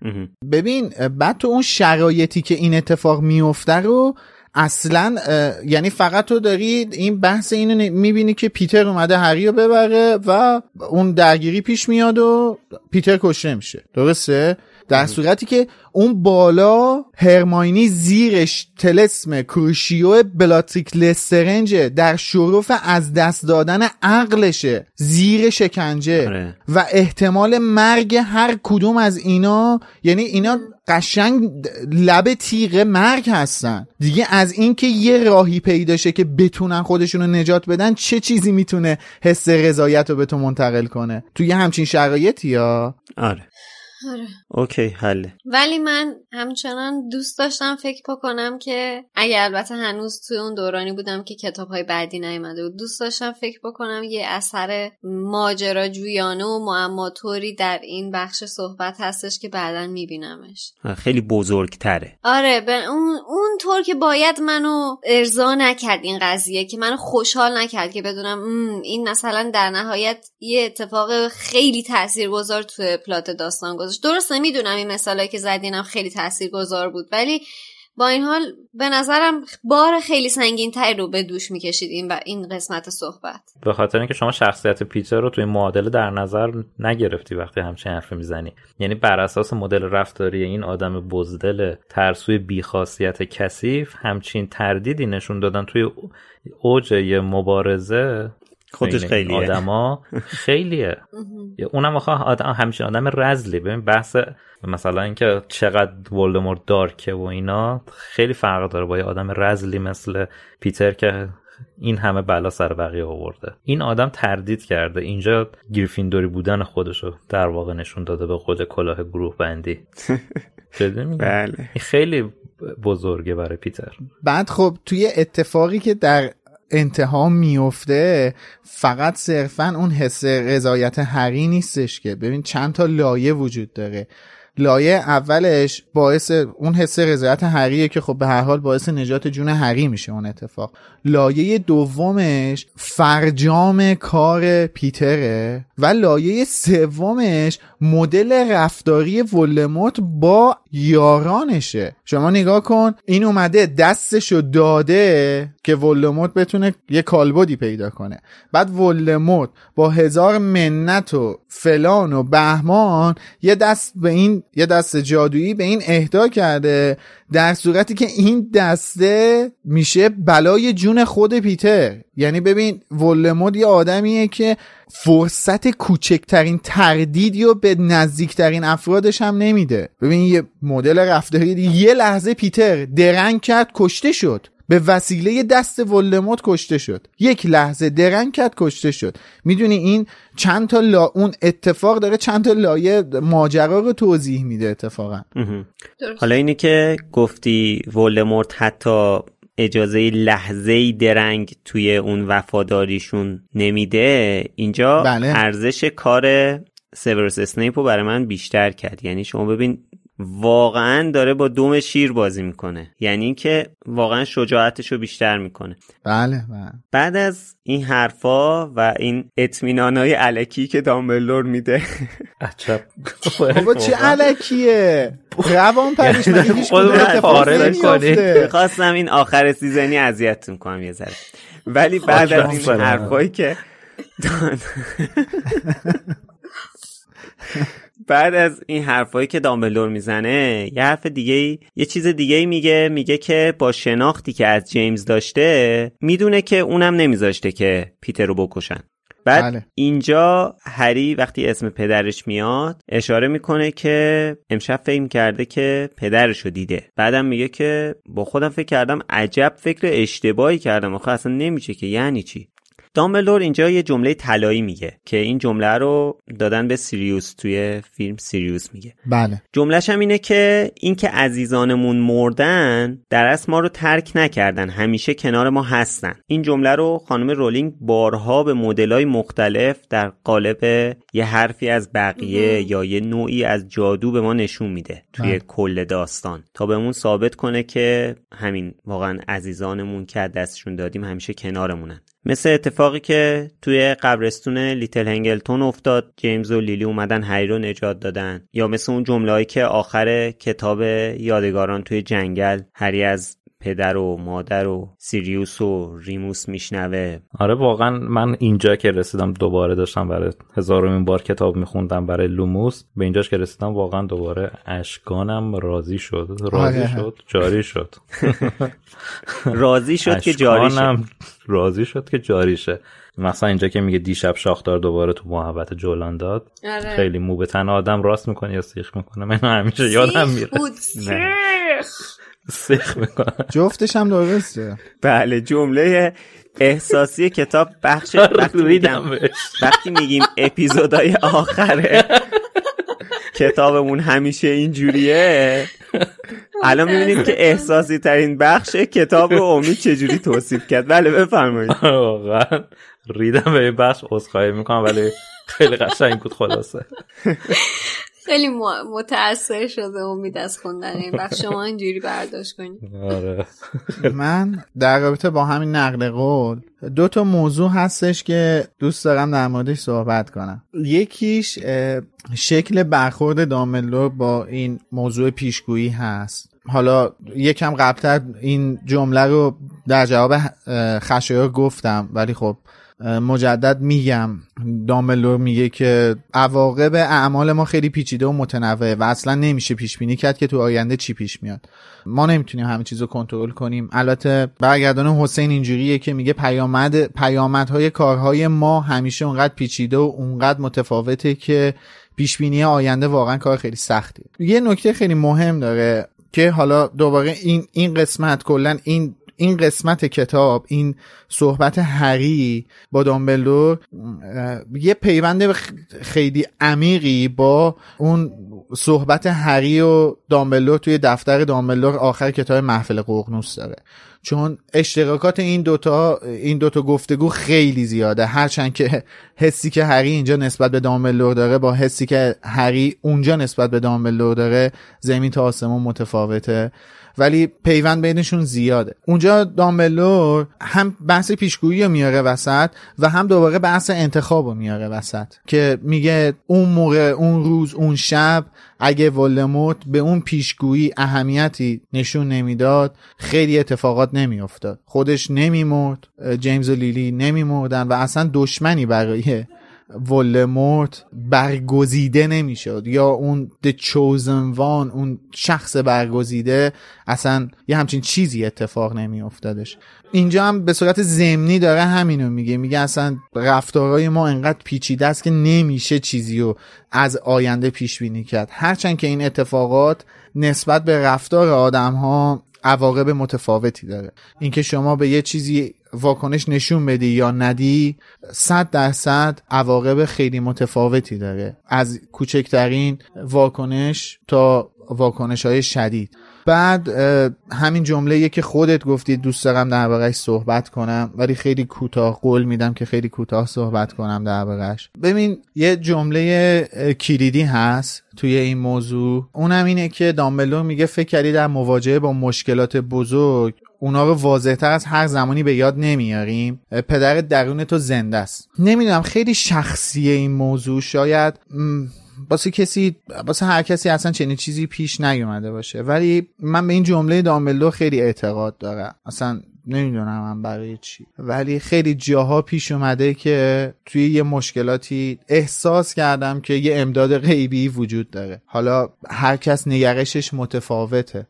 ببین بعد تو اون شرایطی که این اتفاق میفته رو اصلا یعنی فقط تو داری این بحث اینو می‌بینی که پیتر اومده هری رو ببره و اون درگیری پیش میاد و پیتر کشته میشه. درسته؟ در صورتی که اون بالا هرماینی زیرش تلسم کروشیو بلاتریک لسترنج در شرف از دست دادن عقلشه زیر شکنجه. آره. و احتمال مرگ هر کدوم از اینا یعنی اینا قشنگ لب تیغ مرگ هستن. دیگه از اینکه یه راهی پیدا شه که بتونن خودشون رو نجات بدن چه چیزی می‌تونه حس رضایت رو به تو منتقل کنه؟ توی همچین شرایطی یا آره. آره. اوکی حله ولی من همچنان دوست داشتم فکر بکنم که اگر البته هنوز توی اون دورانی بودم که کتاب های بعدی نیومده بود دوست داشتم فکر بکنم یه اثر ماجراجویانه و معماتوری در این بخش صحبت هستش که بعدا میبینمش. خیلی بزرگتره. آره به اون اون طور که باید منو ارضا نکرد این قضیه که منو خوشحال نکرد که بدونم این مثلا در نهایت یه اتفاق خیلی تاثیرگذار توی پلات داستان گذاشت درسته می‌دونم این مثالایی که زدینم خیلی تاثیرگذار بود ولی با این حال به نظرم بار خیلی سنگین تری رو به دوش می‌کشید این و این قسمت صحبت. به خاطر اینکه شما شخصیت پیتر رو توی معادله در نظر نگرفتی وقتی همچین حرفی می‌زنی. یعنی بر اساس مدل رفتاری این آدم بزدل ترسوی بیخاصیت کثیف همچین تردیدی نشون دادن توی اوج مبارزه خودش خیلیه. آدما خیلیه. اونم آخه آدم همچین آدم رزلی. ببین بحث مثلا اینکه چقدر ولدمورت دارکه و اینا خیلی فرق داره با یه آدم رزلی مثل پیتر که این همه بلا سر بقیه آورده. این آدم تردید کرده. اینجا گریفیندوری بودن خودشو در واقع نشون داده به خود کلاه گروه بندی. بله. خیلی بزرگه برای پیتر. بعد خب توی اتفاقی که در انتها میفته فقط صرفا اون حس رضایت حقی نیستش که. ببین چند تا لایه وجود داره. لایه اولش باعث اون حس رضایت حقیقیه که خب به هر حال باعث نجات جون حقی میشه اون اتفاق. لایه دومش فرجام کار پیتره و لایه سومش مدل رفتاری ولموت با یارانشه. شما نگاه کن این اومده دستشو داده که ولموت بتونه یه کالبدی پیدا کنه. بعد ولموت با هزار منت و فلان و بهمان یه دست به این یه دست جادویی به این اهدا کرده در صورتی که این دسته میشه بلای جون خود پیتر. یعنی ببین ولمود یه آدمیه که فرصت کوچکترین تردیدی رو به نزدیکترین افرادش هم نمیده. ببین یه مدل رفتاری یه لحظه پیتر درنگ کرد کشته شد. به وسیله دست ولدموت کشته شد. یک لحظه درنگ کرد کشته شد. می‌دونی این چند تا لا... اون اتفاق داره چند تا لایه ماجرا رو توضیح میده اتفاقا. حالا اینی که گفتی ولدمورت حتی اجازه لحظه درنگ توی اون وفاداریشون نمیده اینجا بله. ارزش کار سیورس اسنیپ رو برای من بیشتر کرد. یعنی شما ببین واقعا داره با دوم شیر بازی می‌کنه. یعنی اینکه واقعا شجاعتش رو بیشتر می‌کنه. بله بله. بعد از این حرفا و این اطمینانای علکی که دامبلور میده. عجب. بابا چه علکیه؟ روان پریش یعنی. خواستم این آخر سیزنی اذیتتون کنم یه ذره. ولی بعد از این. حرفایی که بعد از این حرفایی که دامبلور می‌زنه یه حرف دیگه یه چیز دیگه میگه میگه که با شناختی که از جیمز داشته می‌دونه که اونم نمیذاشته که پیتر رو بکشن. بعد بله. اینجا هری وقتی اسم پدرش میاد اشاره می‌کنه که امشب فکر کرده که پدرش رو دیده. بعدم میگه که با خودم فکر کردم عجب فکر اشتباهی کردم. آخه اصلا نمیشه که یعنی چی؟ دامبلور اینجا یه جمله طلایی میگه که این جمله رو دادن به سیریوس توی فیلم سیریوس میگه. بله. جملهش هم اینه که اینکه عزیزانمون مردن در اصل ما رو ترک نکردن همیشه کنار ما هستن. این جمله رو خانم رولینگ بارها به مدلای مختلف در قالب یه حرفی از بقیه یا یه نوعی از جادو به ما نشون میده توی بله. کل داستان. تا بهمون ثابت کنه که همین واقعا عزیزانمون که دستشون دادیم همیشه کنارمونن. مثل اتفاقی که توی قبرستون لیتل هنگلتون افتاد جیمز و لیلی اومدن هری رو نجات دادن. یا مثل اون جمله‌ای که آخر کتاب یادگاران توی جنگل هری از پدر و مادر و سیریوس و ریموس میشنوه. آره واقعا من اینجا که رسیدم دوباره داشتم برای هزارمین بار کتاب میخوندم برای لوموس به اینجاش که رسیدم واقعا دوباره اشکانم راضی شد راضی آره. شد جاری شد. راضی شد که جاری شد اشکانم راضی شد که جاری شه. مثلا اینجا که میگه دیشب شاخدار دوباره تو محبت جولان داد. آره. خیلی مو به تن آدم راست می‌کنه یا سیخ می‌کنه من همیشه یادم سیخ! میره سیخ می‌کنه جفتش هم درسته. بله جمله احساسی کتاب بخش وقتی میگم. وقتی میگیم اپیزودهای آخره کتابمون همیشه اینجوریه. الان می‌بینیم که احساسی ترین بخش کتاب رو امید چجوری توصیف کرد. بله بفرمایید. واقعا ریدم به این بخش عذرخواهی می‌کنم ولی خیلی قشنگ بود خلاصه. خیلی متاثر شده امید از خوندن این بخش. شما اینجوری برداشت کنید آره. من در رابطه با همین نقل قول دو تا موضوع هستش که دوست دارم در موردش صحبت کنم. یکیش شکل برخورد داملو با این موضوع پیشگویی هست. حالا یکم قبلتر این جمله رو در جواب خشایار گفتم ولی خب مجدد میگم. داملور میگه که عواقب اعمال ما خیلی پیچیده و متنوعه و اصلا نمیشه پیش بینی کرد که تو آینده چی پیش میاد. ما نمی‌تونیم همه چیز رو کنترل کنیم. البته برگردان حسین اینجوریه که میگه پیامد پیامدهای کارهای ما همیشه اونقدر پیچیده و اونقدر متفاوته که پیش بینی آینده واقعا کار خیلی سختیه. یه نکته خیلی مهم داره که حالا دوباره این این قسمت کلا این این قسمت کتاب این صحبت هری با دامبلدور یه پیوند خیلی عمیقی با اون صحبت هری و دامبلدور توی دفتر دامبلدور آخر کتاب محفل قرنوس داره. چون اشتراکات این دوتا این دوتا گفتگو خیلی زیاده. هرچند که حسی که هری اینجا نسبت به دامبلدور داره با حسی که هری اونجا نسبت به دامبلدور داره زمین تا آسمون متفاوته. ولی پیوند بینشون زیاده. اونجا دامبلور هم بحث پیشگویی رو میاره وسط و هم دوباره بحث انتخاب رو میاره وسط که میگه اون موقع اون روز اون شب اگه ولدمورت به اون پیشگویی اهمیتی نشون نمی‌داد خیلی اتفاقات نمیافتاد. خودش نمیمرد جیمز و لیلی نمیمردن و اصلا دشمنی برای ولمورت برگزیده نمی‌شد یا اون د چوزن وان اون شخص برگزیده اصلا یه همچین چیزی اتفاق نمی افتادش اینجا هم به صورت زمینی داره همینو میگه. میگه اصلا رفتارهای ما انقدر پیچیده است که نمیشه چیزی رو از آینده پیش بینی کرد. هرچند که این اتفاقات نسبت به رفتار آدم ها عواقب متفاوتی داره. اینکه شما به یه چیزی واکنش نشون بدی یا ندی صد درصد عواقب خیلی متفاوتی داره. از کوچکترین واکنش تا واکنش های شدید. بعد همین جمله که خودت گفتی دوست دارم دربارهش صحبت کنم ولی خیلی کوتاه قول میدم که خیلی کوتاه صحبت کنم دربارهش ببین یه جمله کلیدی هست توی این موضوع. اونم اینه که دامبلور میگه فکر کردی در مواجهه با مشکلات بزرگ اونا رو واضحتر از هر زمانی به یاد نمیاریم. پدر درون تو زنده است. نمی‌دونم خیلی شخصیه این موضوع. شاید واسه کسی واسه هر کسی اصلا چنین چیزی پیش نیومده باشه. ولی من به این جمله دامبلدور خیلی اعتقاد دارم. اصلا نمی‌دونم من برای چی. ولی خیلی جاها پیش اومده که توی یه مشکلاتی احساس کردم که یه امداد غیبی وجود داره. حالا هر کس نگرشش متفاوته.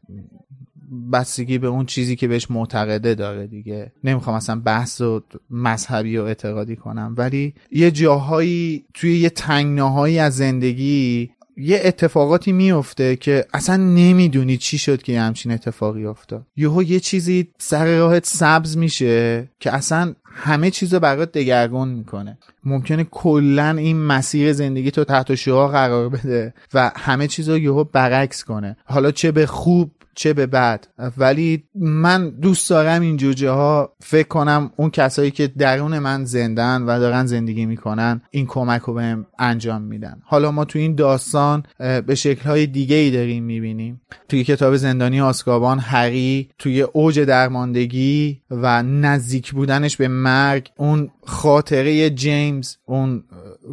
بستگی به اون چیزی که بهش معتقده داره دیگه. نمی‌خوام اصلا بحث و مذهبی و اعتقادی کنم ولی یه جاهایی توی یه تنگناهایی از زندگی یه اتفاقاتی میفته که اصلا نمی‌دونی چی شد که یه همچین اتفاقی افتاد. یهو یه چیزی سر راهت سبز میشه که اصلا همه چیز رو برات دگرگون می‌کنه. ممکنه کلا این مسیر زندگی تو تحت شعا قرار بده و همه چیز رو یهو برعکس کنه. حالا چه به خوب چه به بعد. ولی من دوست دارم این جوجه ها فکر کنم اون کسایی که درون من زندن و دارن زندگی می‌کنن این کمک رو بهم انجام میدن. حالا ما تو این داستان به شکل های دیگه ای داریم می‌بینیم. توی کتاب زندانی آسکابان هری توی اوج درماندگی و نزدیک بودنش به مرگ اون خاطره جیمز اون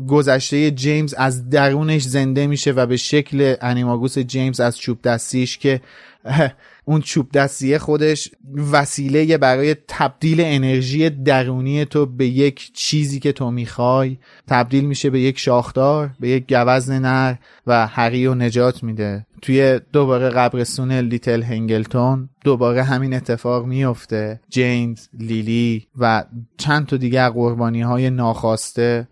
گذشته جیمز از درونش زنده میشه و به شکل انیماگوس جیمز از چوب دستیش که اون چوب دستیه خودش وسیله برای تبدیل انرژی درونی تو به یک چیزی که تو می‌خوای. تبدیل میشه به یک شاخدار به یک گوزن نر و هری رو نجات میده. توی دوباره قبرستون لیتل هنگلتون دوباره همین اتفاق میفته جیمز لیلی و چند تا دیگر قربانی های ناخواسته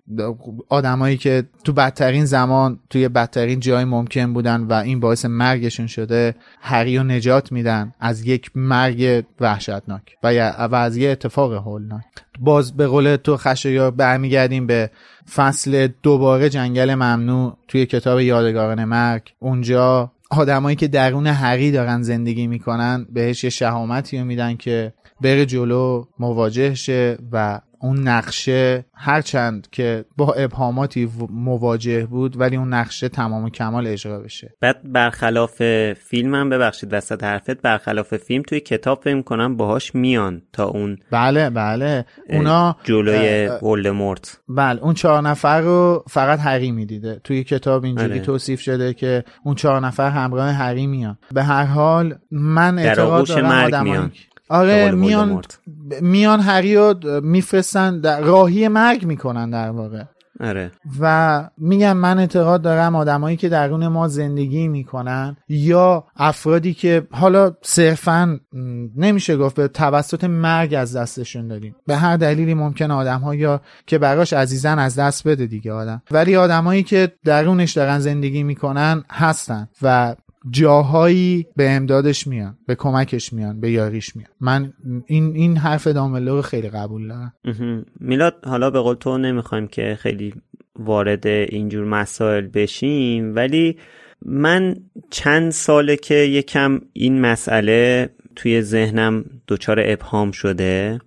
آدمایی که تو بدترین زمان توی بدترین جای ممکن بودن و این باعث مرگشون شده هری رو نجات میدن از یک مرگ وحشتناک و, و از یه اتفاق هولناک. باز به قول تو خشایار برمیگردیم به فصل دوباره جنگل ممنوع توی کتاب یادگاران مرگ. اونجا آدمایی که درون حقی دارن زندگی می‌کنن بهش یه شهامتی رو میدن که بره جلو مواجه شه و اون نقشه هرچند که با ابهاماتی مواجه بود ولی اون نقشه تمام و کمال اجرا بشه. بعد برخلاف فیلم هم ببخشید وسط حرفت برخلاف فیلم توی کتاب فکر کنم باهاش میان تا اون بله بله. اونا جلوی ولدمورت. بله اون چهار نفر رو فقط هری می‌دیده. توی کتاب اینجوری آره. توصیف شده که اون چهار نفر همراه هری میان. به هر حال من اعتقاد دارم میان. آره میان میان هری رو میفرستن راهی مرگ می‌کنن در واقع. آره. و میگم من اعتقاد دارم آدمایی که درون ما زندگی می‌کنن یا افرادی که حالا صرفا نمیشه گفت به توسط مرگ از دستشون دادیم به هر دلیلی ممکن آدم یا که براش عزیزن از دست بده دیگه آدم. ولی آدمایی که درونش دارن زندگی می‌کنن هستن و جاهایی به امدادش میان به کمکش میان به یاریش میان. من این این حرف داملو رو خیلی قبول دارم. میلاد حالا به قول تو نمی‌خوایم که خیلی وارد اینجور مسائل بشیم ولی من چند ساله که یکم این مسئله توی ذهنم دچار ابهام شده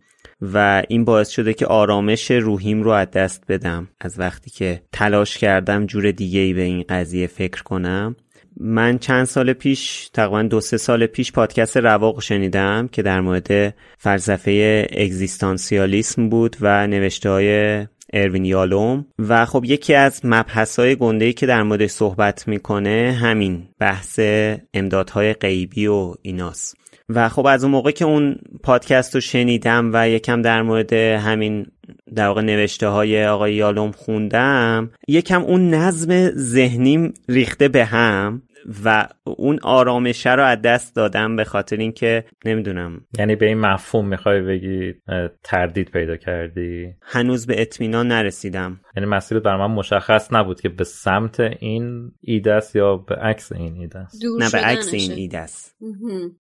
و این باعث شده که آرامش روحیم رو از دست بدم. از وقتی که تلاش کردم جور دیگه ای به این قضیه فکر کنم. من چند سال پیش تقریبا دو سه سال پیش پادکست رواق شنیدم که در مورد فلسفه اگزیستانسیالیسم بود و نوشته های اروین یالوم. و خب یکی از مبحث های گنده که در مورد صحبت می‌کنه همین بحث امدادهای غیبی و ایناست. و خب از اون موقع که اون پادکست رو شنیدم و یکم در مورد همین در واقع نوشته های آقای یالوم خوندم یکم اون نظم ذهنیم ریخته به هم و اون آرامشه رو از دست دادم به خاطر اینکه نمی‌دونم. یعنی به این مفهوم می‌خوای بگی تردید پیدا کردی؟ هنوز به اطمینان نرسیدم. یعنی مسیرت بر من مشخص نبود که به سمت این ایده است یا به عکس این ایده است. نه به عکس این ایده است.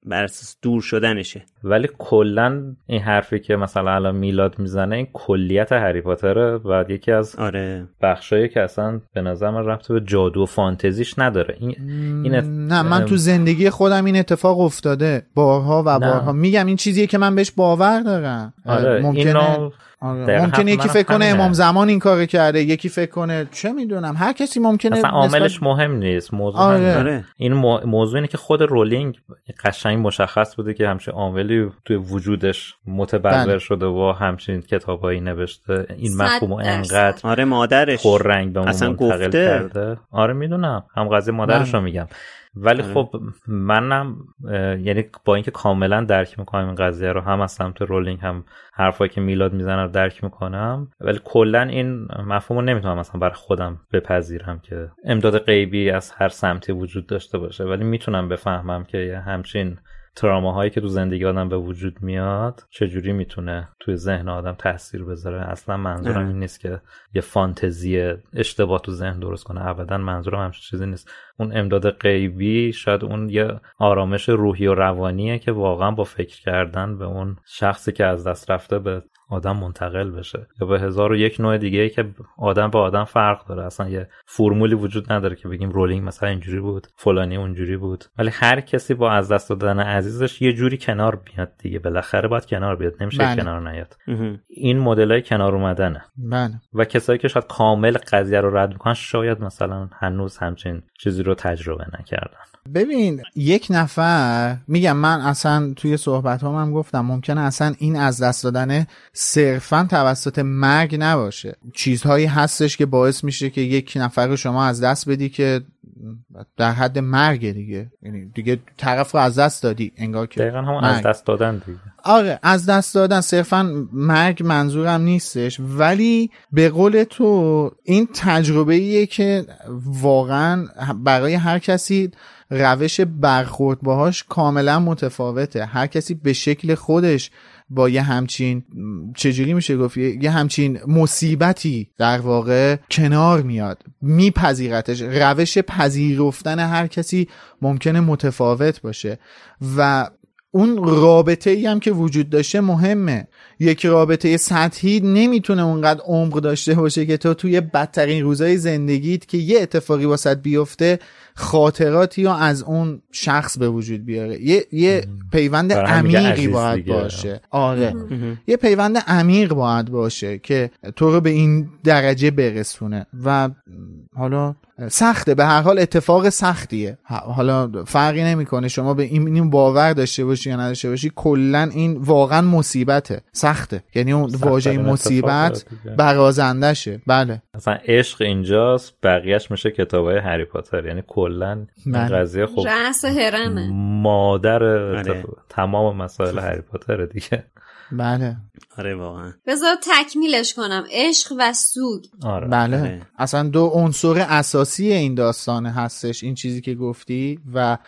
بر اساس دور شدنشه. ولی کلا این حرفی که مثلا الان میلاد می‌زنه این کلیت هری پاتره و یکی از آره. بخشایی که اصلا به نظر من رفت به جادو و فانتزیش نداره. این, این نه من تو زندگی خودم این اتفاق افتاده بارها و بارها میگم این چیزیه که من بهش باور دارم. آره ممکنه آره. ممکنه یکی فکر کنه امام زمان این کار کرده یکی فکر کنه چه می‌دونم هر کسی ممکنه اصلا عاملش مهم نیست موضوع آره. آره. این موضوع اینه که خود رولینگ قشنگ مشخص بوده که همچین عاملی توی وجودش متبلور بله. شده و همچین کتابایی نوشته این مفهوم انقدر آره مادرش رنگ به اصلا منتقل کرده آره می‌دونم هم قضیه مادرش رو بله. میگم ولی آره. خب منم یعنی با اینکه کاملا درک می‌کنم این قضیه رو هم از سمت رولینگ هم حرفایی که میلاد می‌زنه رو درک می‌کنم ولی کلا این مفهوم رو نمی‌تونم مثلا برای خودم بپذیرم که امداد غیبی از هر سمتی وجود داشته باشه ولی می‌تونم بفهمم که همچین تراماهایی که تو زندگی آدم به وجود میاد چجوری می‌تونه توی ذهن آدم تاثیر بذاره؟ اصلا منظورم این نیست که یه فانتزی اشتباه تو ذهن درست کنه. ابدا منظورم همچین چیزی نیست. اون امداد غیبی شاید اون یه آرامش روحی و روانیه که واقعا با فکر کردن به اون شخصی که از دست رفته به آدم منتقل بشه. یا به هزار و یک نوع دیگه ای که آدم به آدم فرق داره. اصلا یه فرمولی وجود نداره که بگیم رولینگ مثلا اینجوری بود فلانی اونجوری بود. ولی هر کسی با از دست دادن عزیزش یه جوری کنار بیاد دیگه. بالاخره باید کنار بیاد. نمیشه بله. کنار نیاد. این مدل های کنار اومدنه. بله. و کسایی که شاید کامل قضیه رو رد می‌کنن شاید مثلا هنوز همچین چیزی رو تجربه نکردن. ببین یک نفر میگم من اصلا توی صحبت هم, هم گفتم ممکنه اصلا این از دست دادن صرفا توسط مرگ نباشه. چیزهایی هستش که باعث میشه که یک نفر شما از دست بدی که در حد مرگ دیگه. یعنی دیگه طرف رو از دست دادی انگار که دقیقا هم از دست دادن دیگه. آره از دست دادن. صرفا مرگ منظورم نیستش. ولی به قول تو این تجربه ایه که واقعا برای هر کسی روش برخورد باهاش کاملا متفاوته. هر کسی به شکل خودش با یه همچین چجوری میشه گفت؟ یه همچین مصیبتی در واقع کنار میاد. میپذیرتش. روش پذیرفتن هر کسی ممکنه متفاوت باشه. و اون رابطه ای هم که وجود داشته مهمه. یک رابطه سطحی نمی‌تونه اونقدر عمق داشته باشه که تو توی بدترین روزای زندگیت که یه اتفاقی واسط بیفته خاطراتی یا از اون شخص به وجود بیاره. یه, یه پیوند عمیقی باید باشه. آره. یه پیوند عمیق باید باشه که تو رو به این درجه برسونه. و حالا سخته. به هر حال اتفاق سختیه. حالا فرقی نمی‌کنه شما به این باور داشته باشی یا نداشته باشی. کلا این واقعا مصیبته. سخته. یعنی اون واژه مصیبت برازندشه. بله. اصلا عشق اینجاست. بقیهش میشه کتابای هری پاتر. یعنی کلا بله. قضیه خب رأس هرمه مادر تمام مسائل هری پاتر دیگه. بله. آره واقعا. بذار تکمیلش کنم. عشق و سوگ. آره. بله. آره. اصلا دو عنصر اساسی این داستانه هستش این چیزی که گفتی و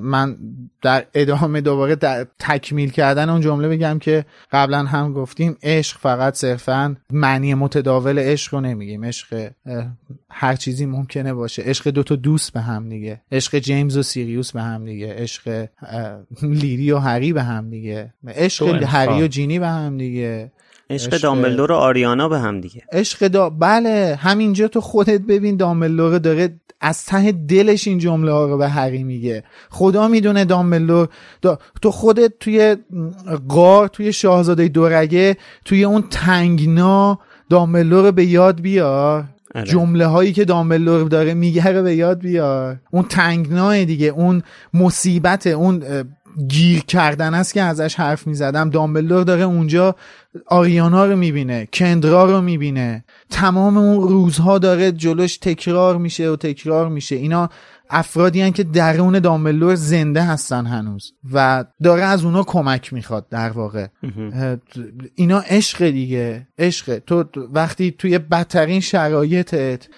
من در ادامه دوباره در تکمیل کردن اون جمله بگم که قبلا هم گفتیم عشق فقط صرفا معنی متداول عشق رو نمیگیم. عشق هر چیزی ممکنه باشه. عشق دو تا دوست به هم دیگه. عشق جیمز و سیریوس به هم دیگه. عشق لیری و هری به هم دیگه. عشق هری و جینی به هم دیگه. عشق دامبلدور و آریانا به هم دیگه. عشق دا بله همینجا تو خودت ببین دامبلدور داره از ته دلش این جمله ها رو به هری میگه. خدا می‌دونه دامبلدور دا... تو خودت توی غار توی شاهزاده دورگه توی اون تنگنا دامبلدور رو به یاد بیار. جمله هایی که دامبلدور داره میگه رو به یاد بیار. اون تنگناه دیگه اون مصیبت اون گیر کردن است که ازش حرف می‌زدم دامبلدور داره اونجا آریانا رو می‌بینه کندرا رو می‌بینه تمام اون روزها داره جلوش تکرار میشه و تکرار میشه. اینا افرادی هن که درون دامبلور زنده هستن هنوز و داره از اونا کمک می‌خواد در واقع. اینا عشق دیگه عشق. تو وقتی توی بدترین شرایطت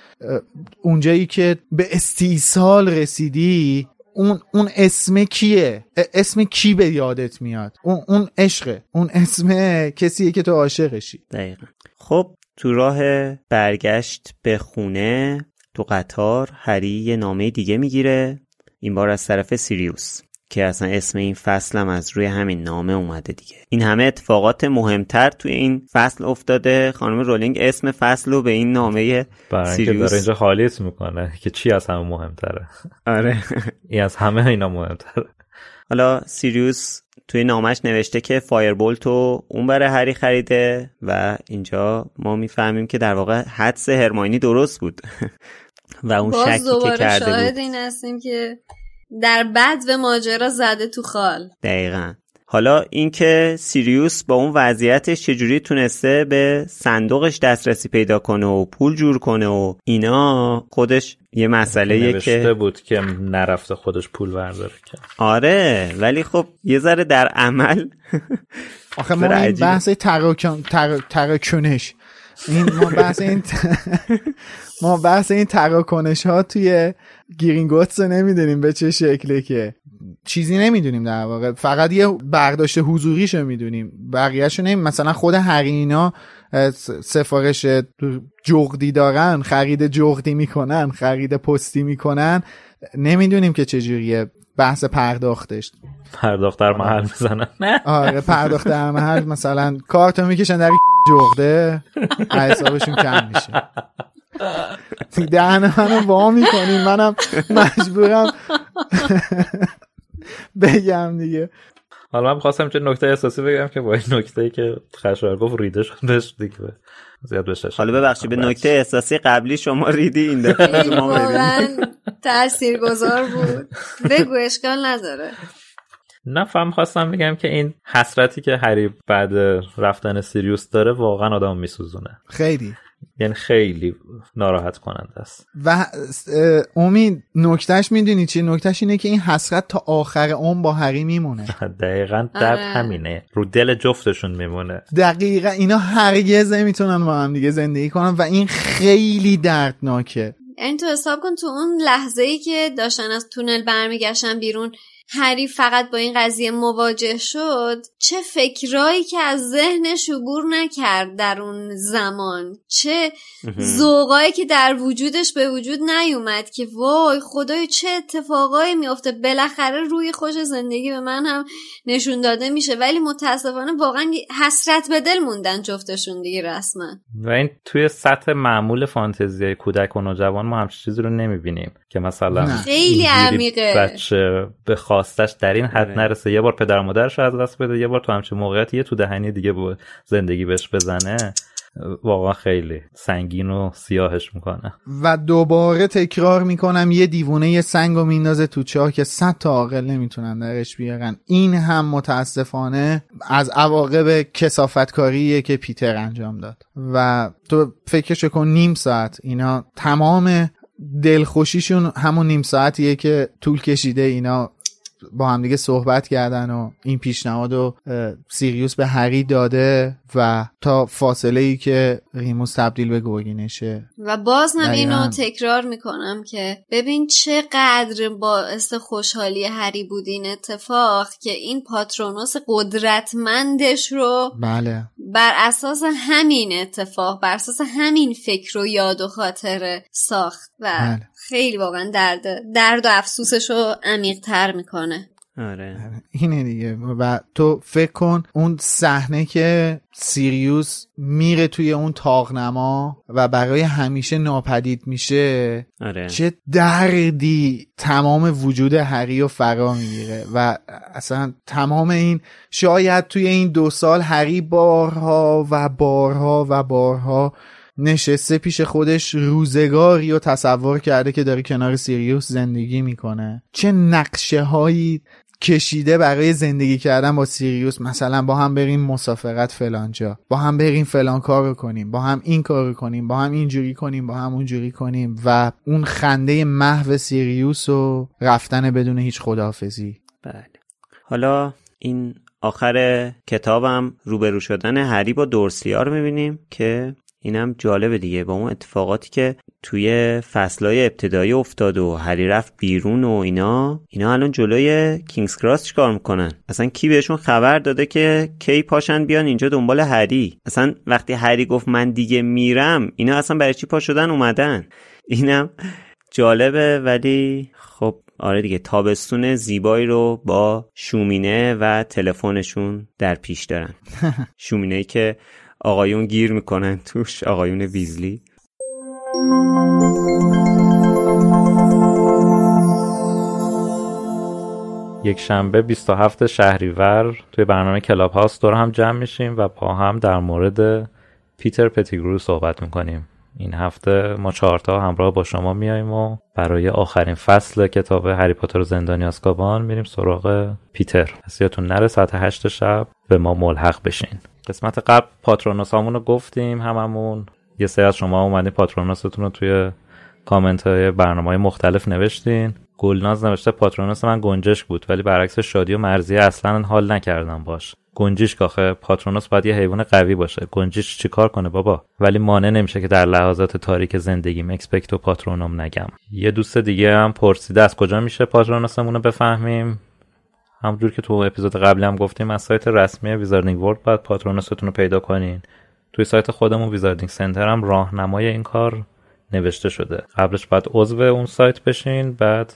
اونجایی که به استیصال رسیدی اون اون اسم کیه؟ اسم کی به یادت میاد؟ اون اون عشقه. اون اسم کسیه که تو عاشقشی. دقیقا. خب تو راه برگشت به خونه تو قطار هری یه نامه دیگه می‌گیره. این بار از طرف سیریوس. که اصلا اسم این فصلم از روی همین نامه اومده دیگه. این همه اتفاقات مهمتر توی این فصل افتاده. خانم رولینگ اسم فصل رو به این نامه سیریوس داره اینجا خالیت می‌کنه که چی از همه مهمتره؟ آره. این از همه اینا مهمتره. حالا سیریوس توی نامش نوشته که فایربولت رو اون برای هری خریده و اینجا ما می‌فهمیم که در واقع حدس هرماینی درست بود. و اون شکی که کرده شاهد این هستیم که در بد و ماجرا زده تو خال. دقیقا. حالا اینکه سیریوس با اون وضعیتش چجوری تونسته به صندوقش دسترسی پیدا کنه و پول جور کنه و اینا خودش یه مسئله که بود که نرفته خودش پول برداره که. آره ولی خب یه ذره در عمل آخه ما این بحث تراکنش. این ما بحث این ما بحث این تراکنش ها توی گیرینگوتس نمی‌دونیم به چه شکله که چیزی نمی‌دونیم در واقع. فقط یه برداشت حضوریشو می‌دونیم. بقیهشو نمیم مثلا خود هرینا سفارش جغدی دارن خرید جغدی می‌کنن خرید پستی می‌کنن. نمی‌دونیم که چجوریه بحث پرداختش. پرداخت در محل می‌زنن. آره پرداخت در محل. مثلا کارتو می‌کشن در جغده. حسابشون کم میشه. دهن منو وا می‌کنین منم مجبورم بگم دیگه. حالا من خواستم چه نکته اساسی بگم که با این نکته ای که خشوار گفت ریده شد بهش دیگه زیاد بشه. حالا ببخشید به نکته اساسی قبلی شما ریدی این دفعه ما تأثیر گذار بود. بگو اشکال نداره. نه فهم خواستم بگم که این حسرتی که هری بعد رفتن سیریوس داره واقعا آدم میسوزونه. خیلی. یعنی خیلی ناراحت کننده است. و امید نکتهش می‌دونی چی؟ نکتهش اینه که این حسرت تا آخر عمر با هری میمونه. دقیقا درد همینه. رو دل جفتشون میمونه. دقیقا اینا هرگز نمی‌تونن با هم دیگه زندگی کنن و این خیلی دردناکه. این تو حساب کن تو اون لحظه ای که داشتن از تونل برمیگشتن بیرون هری فقط با این قضیه مواجه شد چه فکرایی که از ذهنش عبور نکرد در اون زمان چه ذوقایی که در وجودش به وجود نیومد که وای خدای چه اتفاقایی میافته. بالاخره روی خوش زندگی به من هم نشون داده میشه. ولی متاسفانه واقعا حسرت به دل موندن جفتشون دیگه رسما. و این توی سطح معمول فانتزی کودک و نوجوان ما همچین چیزی رو نمی‌بینیم که مثلا خیلی عمیقه. بچه به خواستش در این حد نرسه. یه بار پدر مادرش از دست بده یه بار تو همچین موقعیت یه تو دهنی دیگه به زندگی بهش بزنه. واقعا خیلی سنگین و سیاهش می‌کنه. و دوباره تکرار می‌کنم یه دیوونه یه سنگ و میندازه تو چاه که صد تا عاقل نمی‌تونن درش بیارن. این هم متاسفانه از عواقب کسافتکاریه که پیتر انجام داد. و تو فکرش کن نیم ساعت. اینا تمام دلخوشیشون همون نیم ساعتیه که طول کشیده اینا با همدیگه صحبت کردن و این پیشنهاد و سیریوس به هری داده و تا فاصله ای که ریموس تبدیل به گرگینشه. و باز من اینو تکرار می‌کنم که ببین چقدر باعث خوشحالی هری بود این اتفاق که این پاترونوس قدرتمندش رو بله. بر اساس همین اتفاق بر اساس همین فکر و یاد و خاطره ساخت و بله. خیلی واقعا درد درد و افسوسش رو عمیق تر می‌کنه. آره. اینه دیگه. و تو فکر کن اون صحنه که سیریوس میره توی اون تاغنما و برای همیشه ناپدید میشه آره. چه دردی تمام وجود هری و فرا می‌گیره. و اصلا تمام این شاید توی این دو سال هری بارها و بارها و بارها نشسته پیش خودش روزگاری و تصور کرده که داره کنار سیریوس زندگی می‌کنه. چه نقشه هایی کشیده برای زندگی کردن با سیریوس؟ مثلا با هم بریم مسافرت فلانجا با هم بریم فلان کار کنیم با هم این کار کنیم با هم اینجوری کنیم با هم اونجوری کنیم و اون خنده محو سیریوس و رفتن بدون هیچ خداحافظی. بله. حالا این آخر کتابم روبرو شدن هری با دورسلیا رو می‌بینیم که اینم جالبه دیگه. با اون اتفاقاتی که توی فصلهای ابتدایی افتاد و هری رفت بیرون و اینا اینا الان جلوی کینگز کراس چیکار می‌کنن؟ اصلا کی بهشون خبر داده که کی پاشن بیان اینجا دنبال هری؟ اصلا وقتی هری گفت من دیگه میرم اینا اصلا برای چی پا شدن؟ اومدن. اینم جالبه ولی خب آره دیگه تابستون زیبایی رو با شومینه و تلفنشون در پیش دارن. شومینه که آقایون گیر می‌کنن توش آقایون ویزلی. یک شنبه 27 شهریور توی برنامه کلاب هاست دور هم جمع میشیم و با هم در مورد پیتر پتیگرو صحبت می‌کنیم. این هفته ما چهارتا همراه با شما میاییم و برای آخرین فصل کتاب هری پاتر و زندانی آزکابان میریم سراغ پیتر. پس یادتون نره ساعت هشت شب به ما ملحق بشین. قسمت قبل پاترونوس رو گفتیم هممون. یه سری از شما اومدین پاترونوستون رو توی کامنت های برنامه های مختلف نوشتین. گلناز نوشته پاترونوس من گنجش بود ولی برعکس شادی و مرضیه اصلا حال نکردم باش. گنجیشک آخه پاترونوس باید یه حیوان قوی باشه. گنجیشک چیکار کنه بابا؟ ولی مانع نمیشه که در لحظات تاریک زندگیم اکسپکتو پاترونوم نگم. یه دوست دیگه هم پرسیده از کجا میشه پاترونوسمون رو بفهمیم؟ همونجور که تو اپیزود قبلی هم گفتیم از سایت رسمی ویزاردینگ ورد باید پاترونوستون رو پیدا کنین. توی سایت خودمون ویزاردینگ سنتر هم راهنمای این کار نوشته شده. قبلش باید عضو اون سایت بشین بعد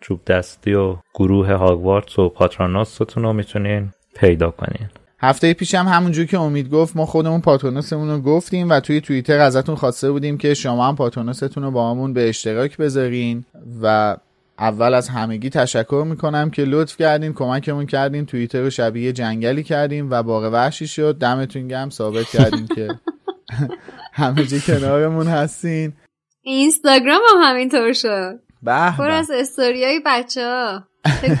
چوب دستی و گروه هاگوارتس و پاترونوستون رو می‌تونین پیدا کنین. هفته پیش هم همونجور که امید گفت ما خودمون پاترونوسمون رو گفتیم و توی توییتر ازتون خواسته بودیم که شما هم پاترونوستون رو با همون به اشتراک بذارین و اول از همگی تشکر می‌کنم که لطف کردین کمکمون کردین توییتر رو شبیه جنگلی کردیم و باقی وحشی شد. دمتون گم ثابت کردیم که همه جی کنارمون هستین. اینستاگرام هم همینطور شد. پر از استوریای بچه ها.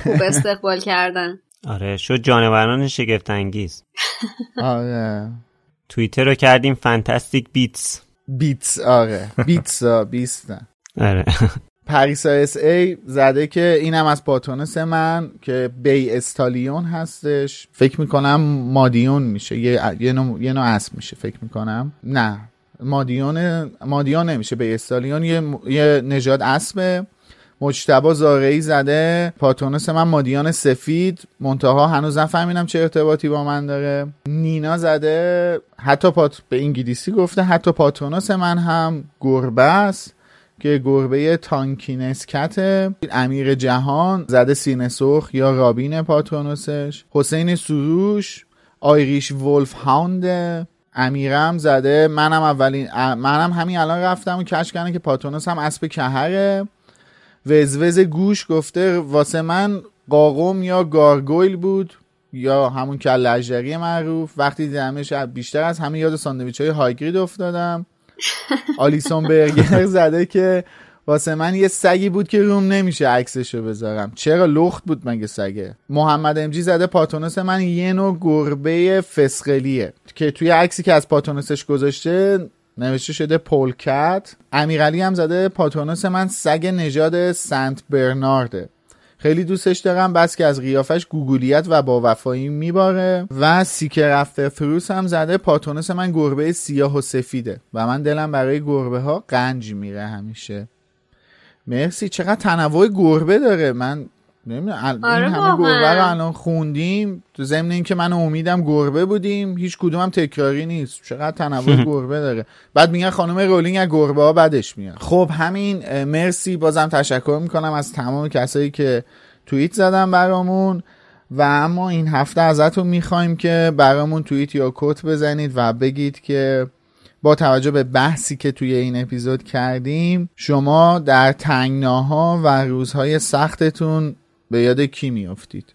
خوب استقبال کردن. آره شد جانوران شگفت انگیز آره. توییتر رو کردیم فانتاستیک بیتس بیتس آره. بیتس بیست آره. پریسا اس ای زده که اینم از پاتونس من که بی استالیون هستش. فکر می‌کنم مادیون میشه. یه, یه, نوع, یه نوع اسب میشه. فکر می‌کنم. نه. مادیون مادیون نمیشه بی استالیون یه, یه نژاد اسبه. مجتبا زارعی زده. پاتونوس من مادیان سفید. منتها هنوز نفهمیدم چه ارتباطی با من داره. نینا زده. حتی پات به انگلیسی گفته. حتی پاتونوس من هم. گربه است که گربه Tonkinese cat امیر جهان زده سینه سرخ یا robin پاترونوسش حسین سروش Irish Wolfhound امیرم زده منم اولین منم همین الان رفتم و کشف کردم که پاترونوس هم اسب کهره. وزوز گوش گفته واسه من قاقم یا gargoyle بود یا همون کله اژدری معروف. وقتی دیدمش بیشتر از همه یاد ساندویچ های هاگرید افتادم. آلیسون برگر زده که واسه من یه سگی بود که روم نمیشه عکسشو بذارم. چرا لخت بود مگه سگه؟ محمد امجی زده پاتونوس من یه نوع گربه فسقلیه که توی عکسی که از پاتونوسش گذاشته نوشته شده پولکت. امیرعلی هم زده پاتونوس من سگ نژاد سنت برنارده. خیلی دوستش دارم بس که از قیافش گوگولیت و با وفایی میباره. و سیکر رفته فروس هم زده پاتونوس من گربه سیاه و سفیده. و من دلم برای گربه ها قنج میره همیشه. مرسی. چقدر تنوع گربه داره. من نمی‌دونم آره این همه گربه رو الان خوندیم. تو ضمن اینکه من امیدم گربه بودیم. هیچ کدوم هم تکراری نیست. چقدر تنوع گربه داره. بعد میگن خانم رولینگ از گربه ها بدش میاد. خب همین مرسی. بازم تشکر می‌کنم از تمام کسایی که توییت زدن برامون. و اما این هفته ازتون می‌خوایم که برامون توییت یا کت بزنید و بگید که با توجه به بحثی که توی این اپیزود کردیم شما در تنگناها و روزهای سختتون به یاد کی میافتید؟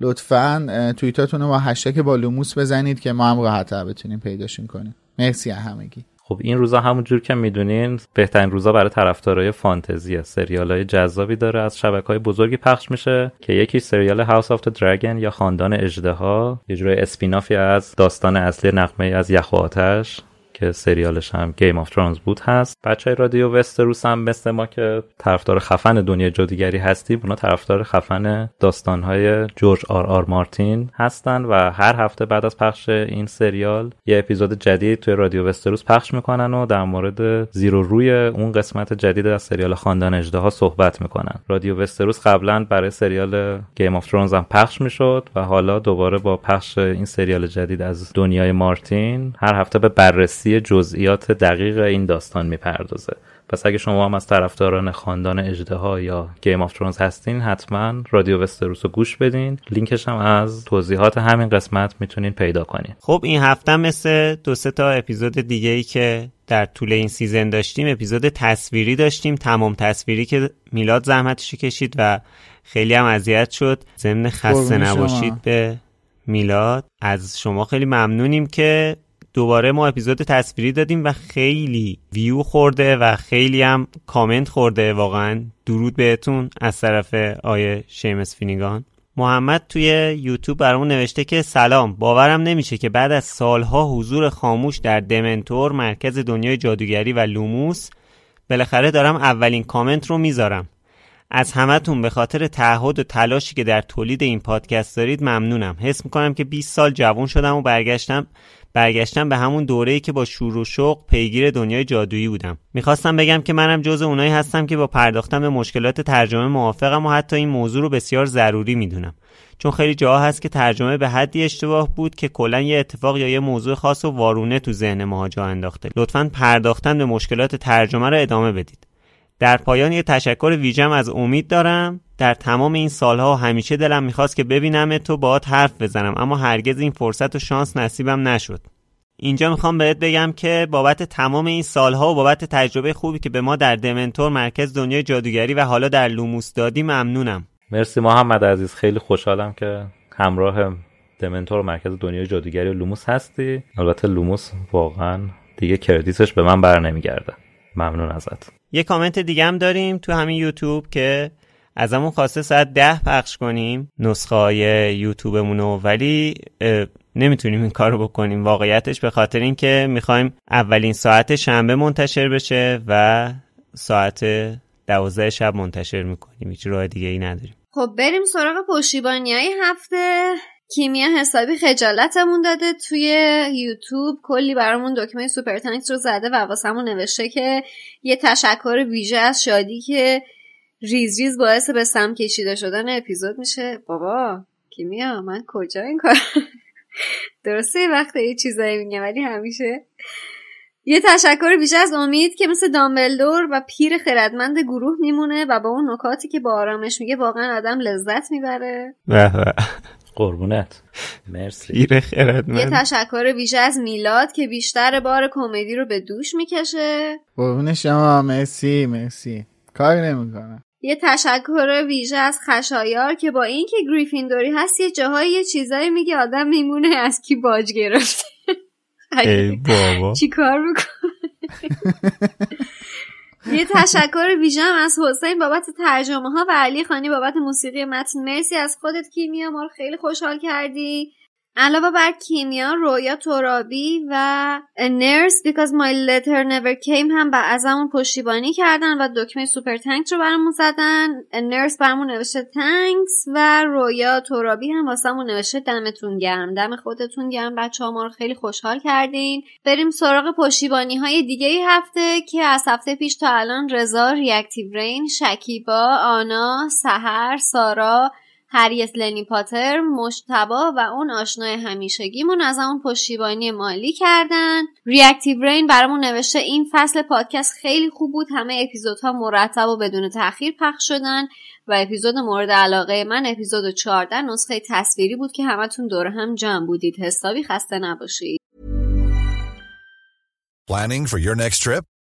لطفا توییتاتون رو با هشتک با لوموس بزنید که ما هم راحتتر بتونیم پیداشون کنیم. مرسی همگی. خب این روزا همونجور که می‌دونین بهترین روزا برای طرفدارای فانتزی سریال های جذابی داره از شبکه های بزرگی پخش میشه که یکی سریال House of Dragon یا خاندان اژدها. یه جورایی spin-off ی از داستان اصلی نغمه از یخ و آتش. که سریالش هم Game of Thrones بود هست. بچه‌های رادیو وستروس هم مثل ما که طرفدار خفن دنیا جادوگری هستیم اونا طرفدار خفن داستانهای جورج آر آر مارتین هستن و هر هفته بعد از پخش این سریال یه اپیزود جدید توی رادیو وستروس پخش می‌کنن و در مورد زیر و روی اون قسمت جدید از سریال خاندان اژدها صحبت می‌کنن. رادیو وستروس قبلا برای سریال Game of Thrones هم پخش می‌شد و حالا دوباره با پخش این سریال جدید از دنیای مارتین هر هفته به بررسی جزئیات دقیق این داستان می‌پردازه. پس اگه شما هم از طرفداران خاندان اژدها یا Game of Thrones هستین حتما رادیو وستروس رو گوش بدین. لینکش هم از توضیحات همین قسمت می‌تونین پیدا کنین. خب این هفته مثل دو سه تا اپیزود دیگه ای که در طول این season داشتیم اپیزود تصویری داشتیم. تمام تصویری که میلاد زحمتشو کشید و خیلی هم اذیت شد. ضمن خسته نباشید به میلاد. از شما خیلی ممنونیم که دوباره ما اپیزود تصویری دادیم و خیلی ویو خورده و خیلی هم کامنت خورده. واقعا درود بهتون از طرف آی‌دی شیمس فینیگان. محمد توی یوتیوب برامون نوشته که سلام باورم نمیشه که بعد از سالها حضور خاموش در دمنتور مرکز دنیای جادوگری و لوموس بالاخره دارم اولین کامنت رو می‌ذارم. از همتون به خاطر تعهد و تلاشی که در تولید این پادکست دارید ممنونم. حس می‌کنم که 20 سال جوان شدم و برگشتم برگشتم به همون دوره‌ای که با شور و شوق پیگیر دنیای جادویی بودم. می‌خواستم بگم که منم جز اونایی هستم که با پرداختن به مشکلات ترجمه موافقم و حتی این موضوع رو بسیار ضروری می‌دونم. چون خیلی جاها هست که ترجمه به حدی اشتباه بود که کلا یه اتفاق یا یه موضوع خاص و وارونه تو ذهن ما جا انداخته. لطفا پرداختن به مشکلات ترجمه رو ادامه بدید. در پایان یه تشکر ویژم از امید دارم. در تمام این سالها همیشه دلم می‌خواست که ببینم تو باهات حرف بزنم اما هرگز این فرصت و شانس نصیبم نشد. اینجا می‌خوام بهت بگم که بابت تمام این سالها و بابت تجربه خوبی که به ما در دمنتور مرکز دنیای جادوگری و حالا در لوموس دادی ممنونم. مرسی محمد عزیز. خیلی خوشحالم که همراه دمنتور مرکز دنیای جادوگری و لوموس هستی. البته لوموس واقعا دیگه credit ش به من بر نمیگرده ممنون ازت. یه کامنت دیگه هم داریم تو همین یوتیوب که ازمون خواسته ساعت ده پخش کنیم نسخه های یوتیوبمونو ولی نمی‌تونیم این کارو بکنیم. واقعیتش به خاطر اینکه می‌خوایم اولین ساعت شنبه منتشر بشه و ساعت دوازده شب منتشر می‌کنیم. هیچ راه دیگه ای نداریم. خب بریم سراغ پشتیبانی های هفته. کیمیا حسابی خجالتمون داده توی یوتیوب. کلی برامون دکمه سوپر رو زده و واسمون نوشته که یه تشکر ویژه از شادی که ریز ریز باعث به سم کشیده شدن اپیزود میشه. بابا کیمیا من کجا این کار؟ درسته وقت یه چیزایی میگم ولی همیشه. یه تشکر بیش از امید که مثل دامبلدور و پیر خردمند گروه میمونه و با اون نکاتی که با آرامش میگه واقعا آدم لذت می‌بره. قربونت. مرسی. پیر خردمند. یه تشکر ویژه از میلاد که بیشتر بار کمدی رو به دوش می‌کشه. قربون شما مرسی مرسی. کاری نمی‌کنم یه تشکر ویژه از خشایار که با اینکه گریفیندوری هست یه جاهایی یه چیزایی میگه آدم میمونه از کی باج گرفته. ای بابا. چی کار یه تشکر ویژه هم از حسین بابت ترجمه ها و علی خانی بابت موسیقی متن. مرسی از خودت کیمیا ما رو خیلی خوشحال کردی. علاوه بر کیمیا رویا ترابی و نرس because my letter never came هم باز ازمون پشتیبانی کردن و دکمه Super Thanks رو برامون زدن. نرس برامون نوشته thanks و رویا ترابی هم واسمون نوشته دمتون گرم. دم خودتون گرم بچه ها ما رو خیلی خوشحال کردین. بریم سراغ پشتیبانی های دیگه این هفته که از هفته پیش تا الان رضا Reactive Rain شکیبا آنا سهر سارا هریس لنی پاتر مجتبی و اون آشنای همیشگیمون از همون پشتیبانی مالی کردن. Reactive Rain برامون نوشته این فصل پادکست خیلی خوب بود. همه اپیزودها مرتب و بدون تاخیر پخش شدن و اپیزود مورد علاقه من اپیزود 14 نسخه تصویری بود که همتون دور هم جمع بودید. حسابی خسته نباشید. Planning for your next trip?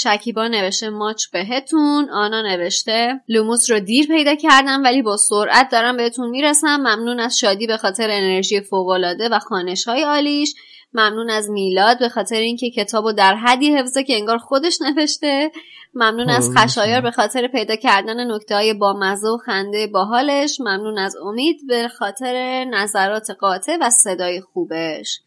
شکیبا نوشته ماچ بهتون آنا نوشته لوموس رو دیر پیدا کردم ولی با سرعت دارم بهتون می‌رسم. ممنون از شادی به خاطر انرژی فوقالعاده و خانش های عالیش. ممنون از میلاد به خاطر اینکه کتابو در حدی حفظه که انگار خودش نوشته. ممنون از خشایار به خاطر پیدا کردن نکته های بامزه و خنده باحالش. ممنون از امید به خاطر نظرات قاطع و صدای خوبش.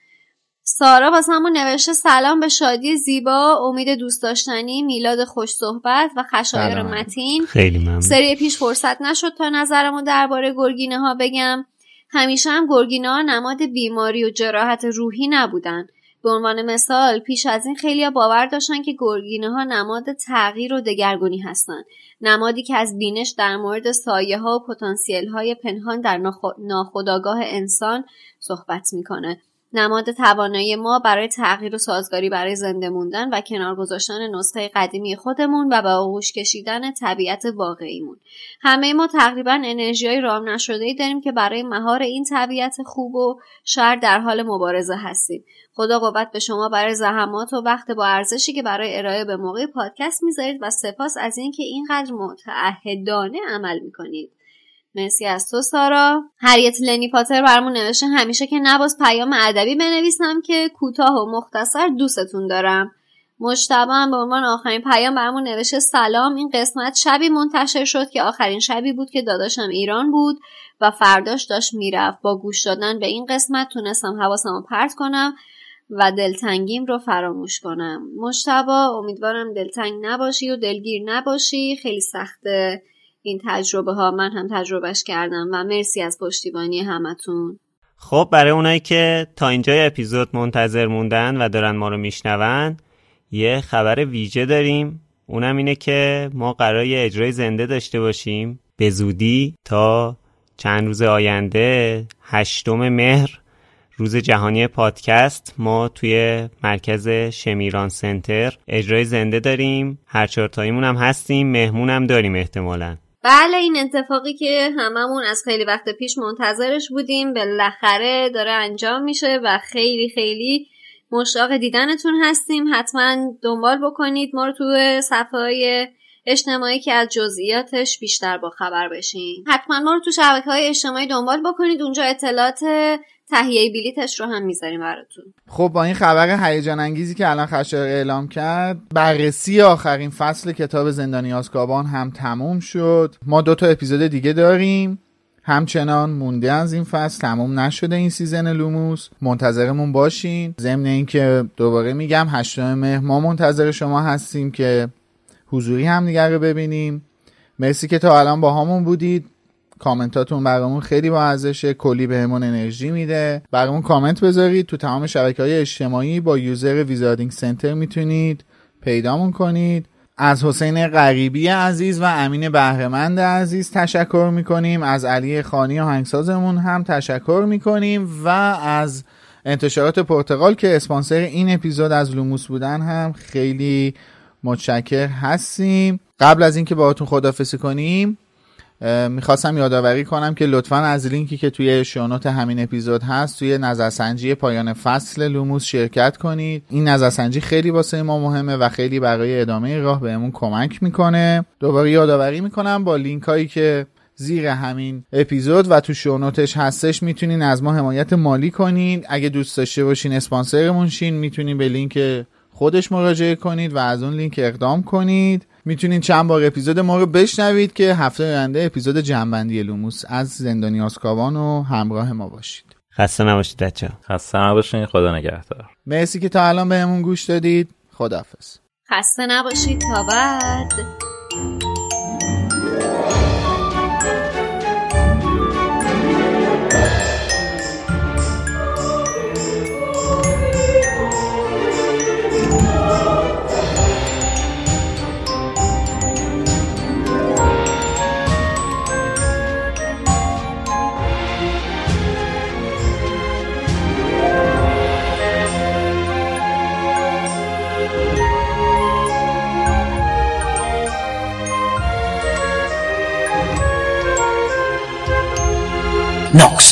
سارا واسه همون نوشته سلام به شادی زیبا امید دوست داشتنی میلاد خوش صحبت و خشایار متین. خیلی ممنون. سری پیش فرصت نشد تا نظرمو درباره گرگینه ها بگم. همیشه هم گرگینه ها نماد بیماری و جراحت روحی نبودن. به عنوان مثال پیش از این خیلی باور داشتن که گرگینه ها نماد تغییر و دگرگونی هستند نمادی که از بینش در مورد سایه ها و پتانسیل های پنهان در ناخودآگاه انسان صحبت می‌کنه. نماد توانایی ما برای تغییر و سازگاری برای زنده موندن و کنار گذاشتن نسخه قدیمی خودمون و به آغوش کشیدن طبیعت واقعیمون. همه ما تقریبا انرژی های رام نشده ای داریم که برای مهار این طبیعت خوب و شر در حال مبارزه هستیم. خدا قوت به شما برای زحمات و وقت با ارزشی که برای ارائه به موقع پادکست می‌ذارید و سپاس از اینکه اینقدر متعهدانه عمل می‌کنید. مرسی از تو سارا. هریت لنی پاتر برمون نوشته همیشه که نباز پیام ادبی بنویسم که کوتاه و مختصر دوستتون دارم. مجتبا هم به عنوان آخرین پیام برامون نوشته سلام این قسمت شبی منتشر شد که آخرین شبی بود که داداشم ایران بود و فرداش داشت می‌رفت. با گوش دادن به این قسمت تونستم حواسم پرت کنم و دلتنگیم رو فراموش کنم. مجتبا امیدوارم دلتنگ نباشی و دلگیر نباشی. خیلی سخته. این تجربه ها من هم تجربهش کردم و مرسی از پشتیبانی همتون. خب برای اونایی که تا اینجای اپیزود منتظر موندن و دارن ما رو میشنون یه خبر ویژه داریم. اونم اینه که ما قرار یه اجرای زنده داشته باشیم. به زودی تا چند روز آینده هشتم مهر روز جهانی پادکست ما توی مرکز شمیران سنتر اجرای زنده داریم. هر چهارتاییمون هم هستیم. مهمون هم داریم احتمالا. بله این اتفاقی که هممون از خیلی وقت پیش منتظرش بودیم بالاخره داره انجام میشه و خیلی خیلی مشتاق دیدنتون هستیم. حتما دنبال بکنید ما رو تو صفحه های اجتماعی که از جزئیاتش بیشتر با خبر بشین. حتما ما رو تو شبکه های اجتماعی دنبال بکنید. اونجا اطلاعات تهیه بلیتش رو هم می‌ذاریم براتون. خب با این خبر هیجان انگیزی که الان خشایار اعلام کرد بررسی آخرین فصل کتاب زندانی آزکابان هم تموم شد. ما دو تا اپیزود دیگه داریم. همچنان مونده از این فصل تموم نشده این season لوموس. منتظرمون باشین. ضمن اینکه دوباره میگم هشتم مهر ما منتظر شما هستیم که حضوری همدیگر رو ببینیم. مرسی که تا الان باهامون بودید. کامنتاتون برامون خیلی با ارزشه کلی بهمون انرژی میده. برامون کامنت بذارید. تو تمام شبکه های اجتماعی با user Wizarding Center می‌تونید پیدامون کنید. از حسین غریبی عزیز و امین بهرمند عزیز تشکر می‌کنیم. از علی خانی آهنگسازمون هم تشکر می‌کنیم. و از انتشارات پرتقال که اسپانسر این اپیزود از لوموس بودن هم خیلی متشکر هستیم. قبل از اینکه باهاتون خدافسی کنیم می‌خواستم یادآوری کنم که لطفا از لینکی که توی show note همین اپیزود هست توی نظرسنجی پایان فصل لوموس شرکت کنید. این نظرسنجی خیلی واسه ما مهمه و خیلی برای ادامه راه بهمون کمک می‌کنه. دوباره یادآوری می‌کنم با لینک هایی که زیر همین اپیزود و تو شونوتش هستش می‌تونین از ما حمایت مالی کنین. اگه دوست داشته باشین اسپانسرمون شین می‌تونین به لینک خودش مراجعه کنید و از اون لینک اقدام کنید. می‌تونید چند بار اپیزود ما رو بشنوید که هفته آینده اپیزود جنبندی لوموس از زندانی آسکابان و همراه ما باشید. خسته نباشید بچه خسته نباشید خدا نگهدار. مرسی که تا الان بهمون گوش دادید. خداحافظ. خسته نباشید. تا بعد. Knox.